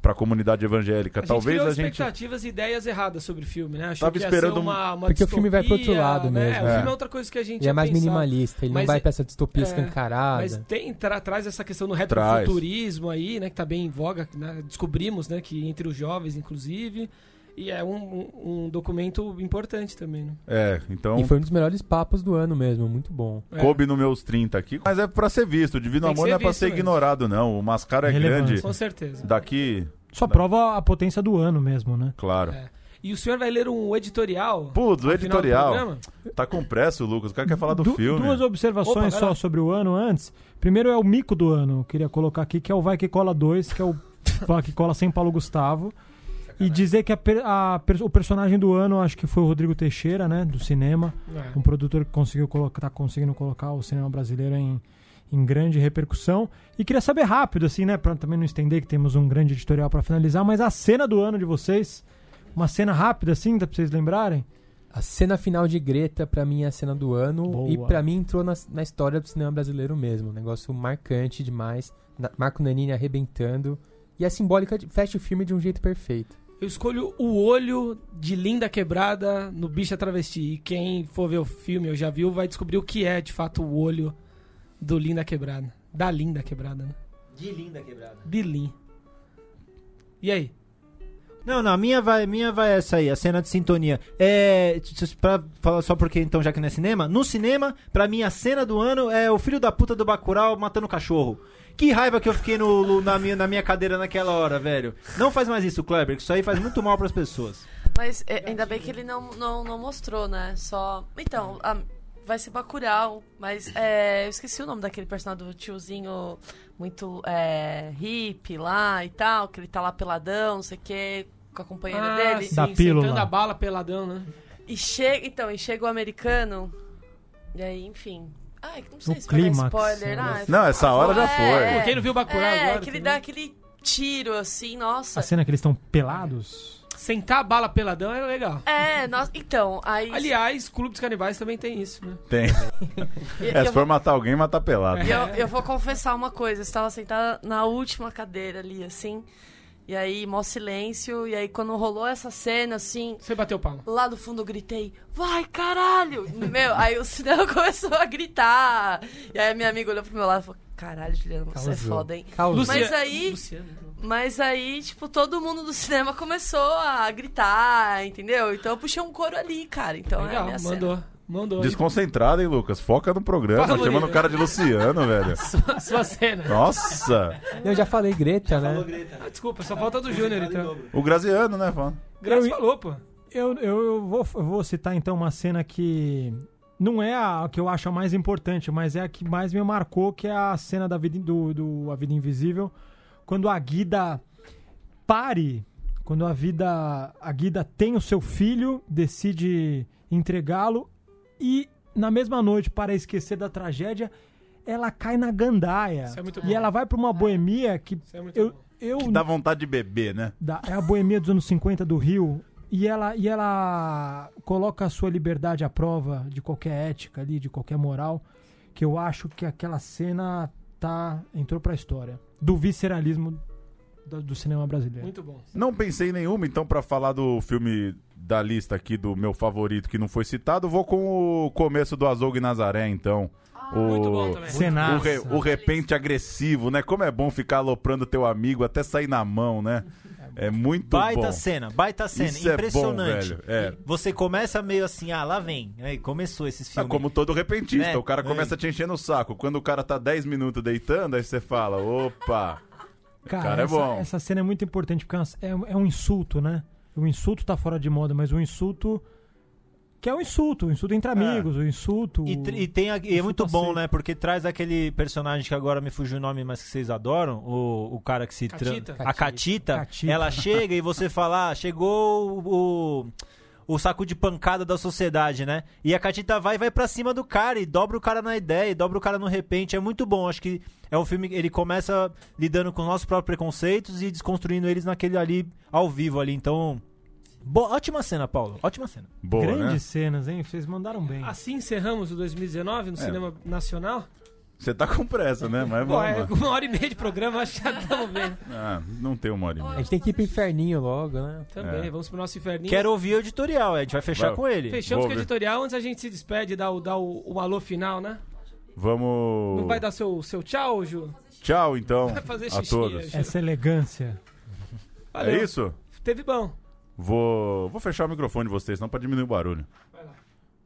pra, pra comunidade evangélica. A Talvez gente criou a gente. expectativas e ideias erradas sobre o filme, né? Achou Tava que ia esperando ser um- uma, uma Porque o filme vai pro outro distopia, lado né? mesmo. O É. filme é outra coisa que a gente Ele é mais pensado. minimalista, ele Mas não vai é- pra essa distopia é, escancarada. Mas tem, tra- traz essa questão do retrofuturismo aí, né? Que tá bem em voga. né, Descobrimos, né? Que entre os jovens, inclusive. E é um, um- um documento importante também, né? É, então. E foi um dos melhores papos do ano mesmo, muito bom. É. Coube nos meus 30 aqui, mas é pra ser visto. O Divino Amor não é pra ser mesmo. ignorado, não. O Mascara é Relevante. grande. Com certeza. Daqui, Só prova a potência do ano mesmo, né? claro. É. E o senhor vai ler um editorial? Putz, o editorial. Tá com pressa, o Lucas. O cara quer falar do Du- filme. Duas observações Opa, só sobre o ano antes. Primeiro é o mico do ano, eu queria colocar aqui, que é o Vai Que Cola 2, que é o Vai Que Cola sem Paulo Gustavo. E dizer que a a o personagem do ano, acho que foi o Rodrigo Teixeira, né, do cinema. É. Um produtor que conseguiu colocar, tá conseguindo colocar o cinema brasileiro em, em grande repercussão. E queria saber rápido, assim, né, pra também não estender que temos um grande editorial pra finalizar, mas a cena do ano de vocês, uma cena rápida, assim, dá pra vocês lembrarem? A cena final de Greta, pra mim, é a cena do ano. Boa. E pra mim entrou na, na história do cinema brasileiro mesmo. Um negócio marcante demais. Na- Marco Nanini arrebentando. E a simbólica de- fecha o filme de um jeito perfeito. Eu escolho o olho de Linda Quebrada no Bicha Travesti. E quem for ver o filme ou já viu vai descobrir o que é de fato o olho do Linda Quebrada. Da Linda Quebrada, né? De linda quebrada. De Lin. E aí? Não, não, a minha vai, minha vai essa aí, a cena de sintonia. É, pra falar só porque então já que não é cinema, no cinema, pra mim a cena do ano é o filho da puta do Bacurau matando o cachorro. Que raiva que eu fiquei no, no- na, minha, na minha cadeira naquela hora, velho. Não faz mais isso, Kleber, que isso aí faz muito mal pras pessoas. Mas é, ainda bem que ele não, não, não mostrou, né? Só. Então, a- vai ser Bacurau, mas é, eu esqueci o nome daquele personagem do tiozinho muito é, hippie lá e tal, que ele tá lá peladão, não sei o quê, com a companheira dele. Ah, sim, Da pílula. a bala peladão, né? E chega, então, e chega o americano, e aí, enfim. Ai, não sei No se vai dar clímax, spoiler. né? Ah, Não, essa hora já é, foi. Pô, quem não viu Bacurau É, agora que ele também? dá aquele tiro assim, nossa. A cena que eles estão pelados. Sentar a bala peladão era legal. É, nossa, então, aí. Aliás, Clube dos Canibais também tem isso, né? Tem. É, se for matar alguém, matar pelado. E eu, eu vou confessar uma coisa, eu estava sentada na última cadeira ali, assim, e aí, mó silêncio, e aí quando rolou essa cena, assim, Você bateu palma. lá do fundo eu gritei, vai caralho! Meu, aí o cinema começou a gritar, e aí a minha amiga olhou pro meu lado e falou, caralho, Juliana, você é Causou. foda, hein? Causou. Mas aí- Luciano. Mas aí, tipo, todo mundo do cinema começou a gritar, entendeu? Então eu puxei um coro ali, cara, então é a Legal, minha cena. Mandou. Desconcentrado, hein, Lucas? Foca no programa. Fala, chamando o cara de Luciano, velho. Sua, sua cena. Nossa! Eu já falei Greta, né? Ah, desculpa, só falta do Júnior, então. O Graziano, né, fã? Graças Eu- falou, pô. Eu, eu, eu vou, eu vou citar então uma cena que não é a que eu acho a mais importante, mas é a que mais me marcou, que é a cena da vida, do, do A Vida Invisível, quando a Guida pare, quando a vida a Guida tem o seu filho, decide entregá-lo e na mesma noite, para esquecer da tragédia, ela cai na gandaia. Isso é muito e bom. ela vai para uma boemia que Isso é muito eu, bom. eu Dá vontade de beber, né? da- é a boemia dos anos 50 do Rio. E ela, e ela coloca a sua liberdade à prova de qualquer ética ali, de qualquer moral, que eu acho que aquela cena tá entrou pra história. Do visceralismo do, do cinema brasileiro. Muito bom. Não pensei em nenhuma, então, pra falar do filme da lista aqui do meu favorito que não foi citado, vou com o começo do Azougue Nazaré, então. o... Muito bom também. O, re- o repente agressivo, né? Como é bom ficar aloprando teu amigo até sair na mão, né? É muito Baita bom. cena, baita cena, Isso é bom, impressionante. velho, é. Você começa meio assim, ah, lá vem. Aí começou esses É filmes. como todo repentista, É, o cara é. começa te enchendo o saco. Quando o cara tá 10 minutos deitando, aí você fala, opa, Cara, Cara, é essa, bom. essa cena é muito importante, porque é, é- é um insulto, né? O insulto tá fora de moda, mas o insulto. Que é um insulto, o insulto entre amigos, o insulto. E, e tem a- e é muito bom, né? Porque traz aquele personagem que agora me fugiu o nome, mas que vocês adoram, o, o cara que se Catita. A Catita, Catita. ela chega e você fala, ah, chegou o, o saco de pancada da sociedade, né? E a Catita vai e vai pra cima do cara e dobra o cara na ideia, e dobra o cara no repente. É muito bom. Acho que é um filme que ele começa lidando com os nossos próprios preconceitos e desconstruindo eles naquele ali ao vivo ali. Então, bo- ótima cena, Paulo. Ótima cena. boa, Grandes né? cenas, hein? Vocês mandaram bem. Assim encerramos o 2019 no É. cinema nacional. Você tá com pressa, né? Mas Pô, é, vamos. com uma hora e meia de programa, acho que já estamos bem. Ah, não tem uma hora e A meia. gente tem que ir pro inferninho logo, né? Também, É. vamos pro nosso inferninho. Quero ouvir o editorial, a gente vai fechar Vai. com ele. Fechamos Vou com o editorial antes a gente se despede, dá o, dá o, o alô final, né? Vamos. Não vai dar seu, seu tchau, Ju? Tchau, então, Vai fazer a xixi. todos. Ju. Essa elegância. Valeu. É isso? Teve bom. Vou, vou fechar o microfone de vocês, não pra diminuir o barulho. Vai lá.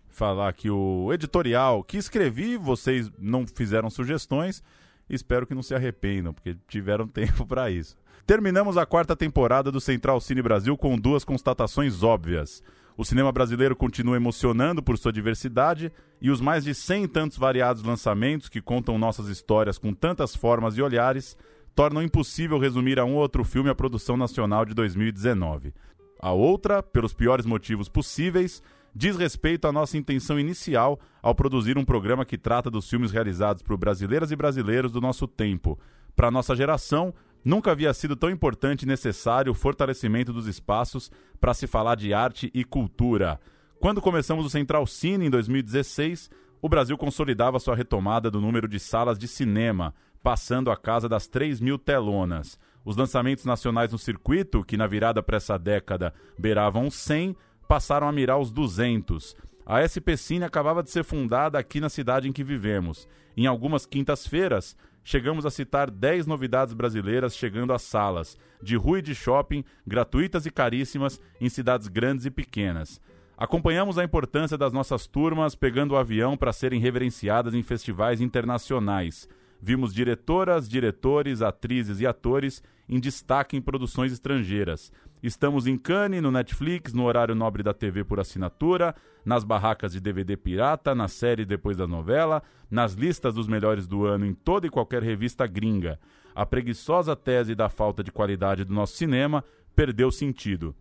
Falar que o editorial que escrevi, vocês não fizeram sugestões. Espero que não se arrependam, porque tiveram tempo pra isso. Terminamos a quarta temporada do Central Cine Brasil com duas constatações óbvias. O cinema brasileiro continua emocionando por sua diversidade e os mais de cem tantos variados lançamentos que contam nossas histórias com tantas formas e olhares tornam impossível resumir a um ou outro filme a produção nacional de 2019. A outra, pelos piores motivos possíveis, diz respeito à nossa intenção inicial ao produzir um programa que trata dos filmes realizados por brasileiras e brasileiros do nosso tempo. Para nossa geração, nunca havia sido tão importante e necessário o fortalecimento dos espaços para se falar de arte e cultura. Quando começamos o Central Cine em 2016, o Brasil consolidava sua retomada do número de salas de cinema, passando a casa das 3 mil telonas. Os lançamentos nacionais no circuito, que na virada para essa década beiravam os 100, passaram a mirar os 200. A SP Cine acabava de ser fundada aqui na cidade em que vivemos. Em algumas quintas-feiras, chegamos a citar 10 novidades brasileiras chegando às salas, de rua e de shopping, gratuitas e caríssimas, em cidades grandes e pequenas. Acompanhamos a importância das nossas turmas pegando o avião para serem reverenciadas em festivais internacionais. Vimos diretoras, diretores, atrizes e atores em destaque em produções estrangeiras. Estamos em Cannes, no Netflix, no horário nobre da TV por assinatura, nas barracas de DVD pirata, na série depois da novela, nas listas dos melhores do ano em toda e qualquer revista gringa. A preguiçosa tese da falta de qualidade do nosso cinema perdeu sentido.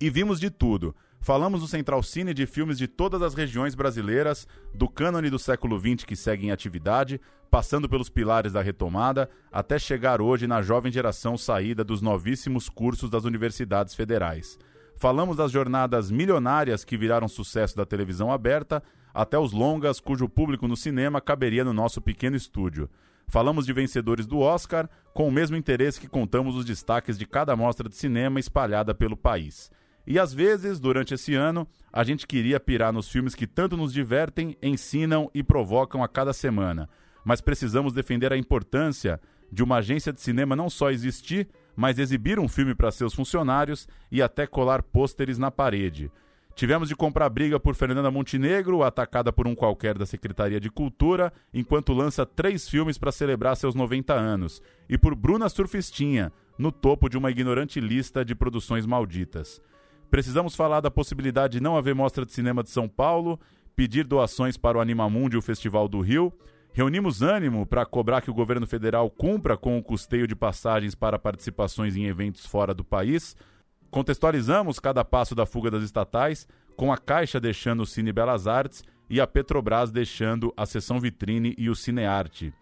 E vimos de tudo. Falamos no Central Cine de filmes de todas as regiões brasileiras, do cânone do século XX que segue em atividade, passando pelos pilares da retomada, até chegar hoje na jovem geração saída dos novíssimos cursos das universidades federais. Falamos das jornadas milionárias que viraram sucesso da televisão aberta, até os longas cujo público no cinema caberia no nosso pequeno estúdio. Falamos de vencedores do Oscar, com o mesmo interesse que contamos os destaques de cada mostra de cinema espalhada pelo país. E às vezes, durante esse ano, a gente queria pirar nos filmes que tanto nos divertem, ensinam e provocam a cada semana. Mas precisamos defender a importância de uma agência de cinema não só existir, mas exibir um filme para seus funcionários e até colar pôsteres na parede. Tivemos de comprar briga por Fernanda Montenegro, atacada por um qualquer da Secretaria de Cultura, enquanto lança três filmes para celebrar seus 90 anos, e por Bruna Surfistinha, no topo de uma ignorante lista de produções malditas. Precisamos falar da possibilidade de não haver mostra de cinema de São Paulo, pedir doações para o Animamundi e o Festival do Rio. Reunimos ânimo para cobrar que o governo federal cumpra com o custeio de passagens para participações em eventos fora do país. Contextualizamos cada passo da fuga das estatais, com a Caixa deixando o Cine Belas Artes e a Petrobras deixando a seção vitrine e o Cinearte.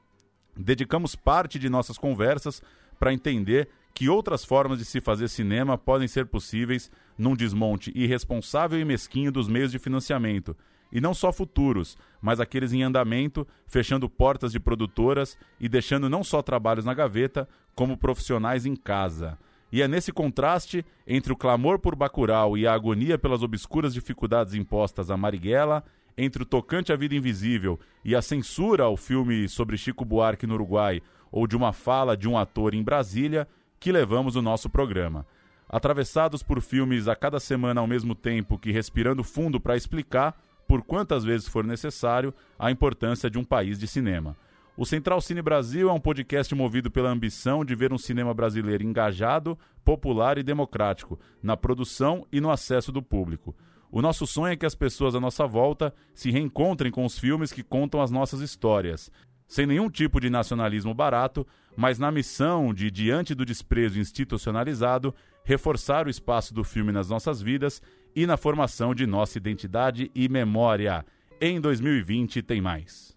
Dedicamos parte de nossas conversas para entender que outras formas de se fazer cinema podem ser possíveis num desmonte irresponsável e mesquinho dos meios de financiamento. E não só futuros, mas aqueles em andamento, fechando portas de produtoras e deixando não só trabalhos na gaveta, como profissionais em casa. E é nesse contraste entre o clamor por Bacurau e a agonia pelas obscuras dificuldades impostas a Marighella, entre o tocante à vida invisível e a censura ao filme sobre Chico Buarque no Uruguai ou de uma fala de um ator em Brasília, que levamos o nosso programa. Atravessados por filmes a cada semana ao mesmo tempo que respirando fundo para explicar, por quantas vezes for necessário, a importância de um país de cinema. O Central Cine Brasil é um podcast movido pela ambição de ver um cinema brasileiro engajado, popular e democrático, na produção e no acesso do público. O nosso sonho é que as pessoas à nossa volta se reencontrem com os filmes que contam as nossas histórias, sem nenhum tipo de nacionalismo barato, mas na missão de, diante do desprezo institucionalizado, reforçar o espaço do filme nas nossas vidas e na formação de nossa identidade e memória. Em 2020 tem mais.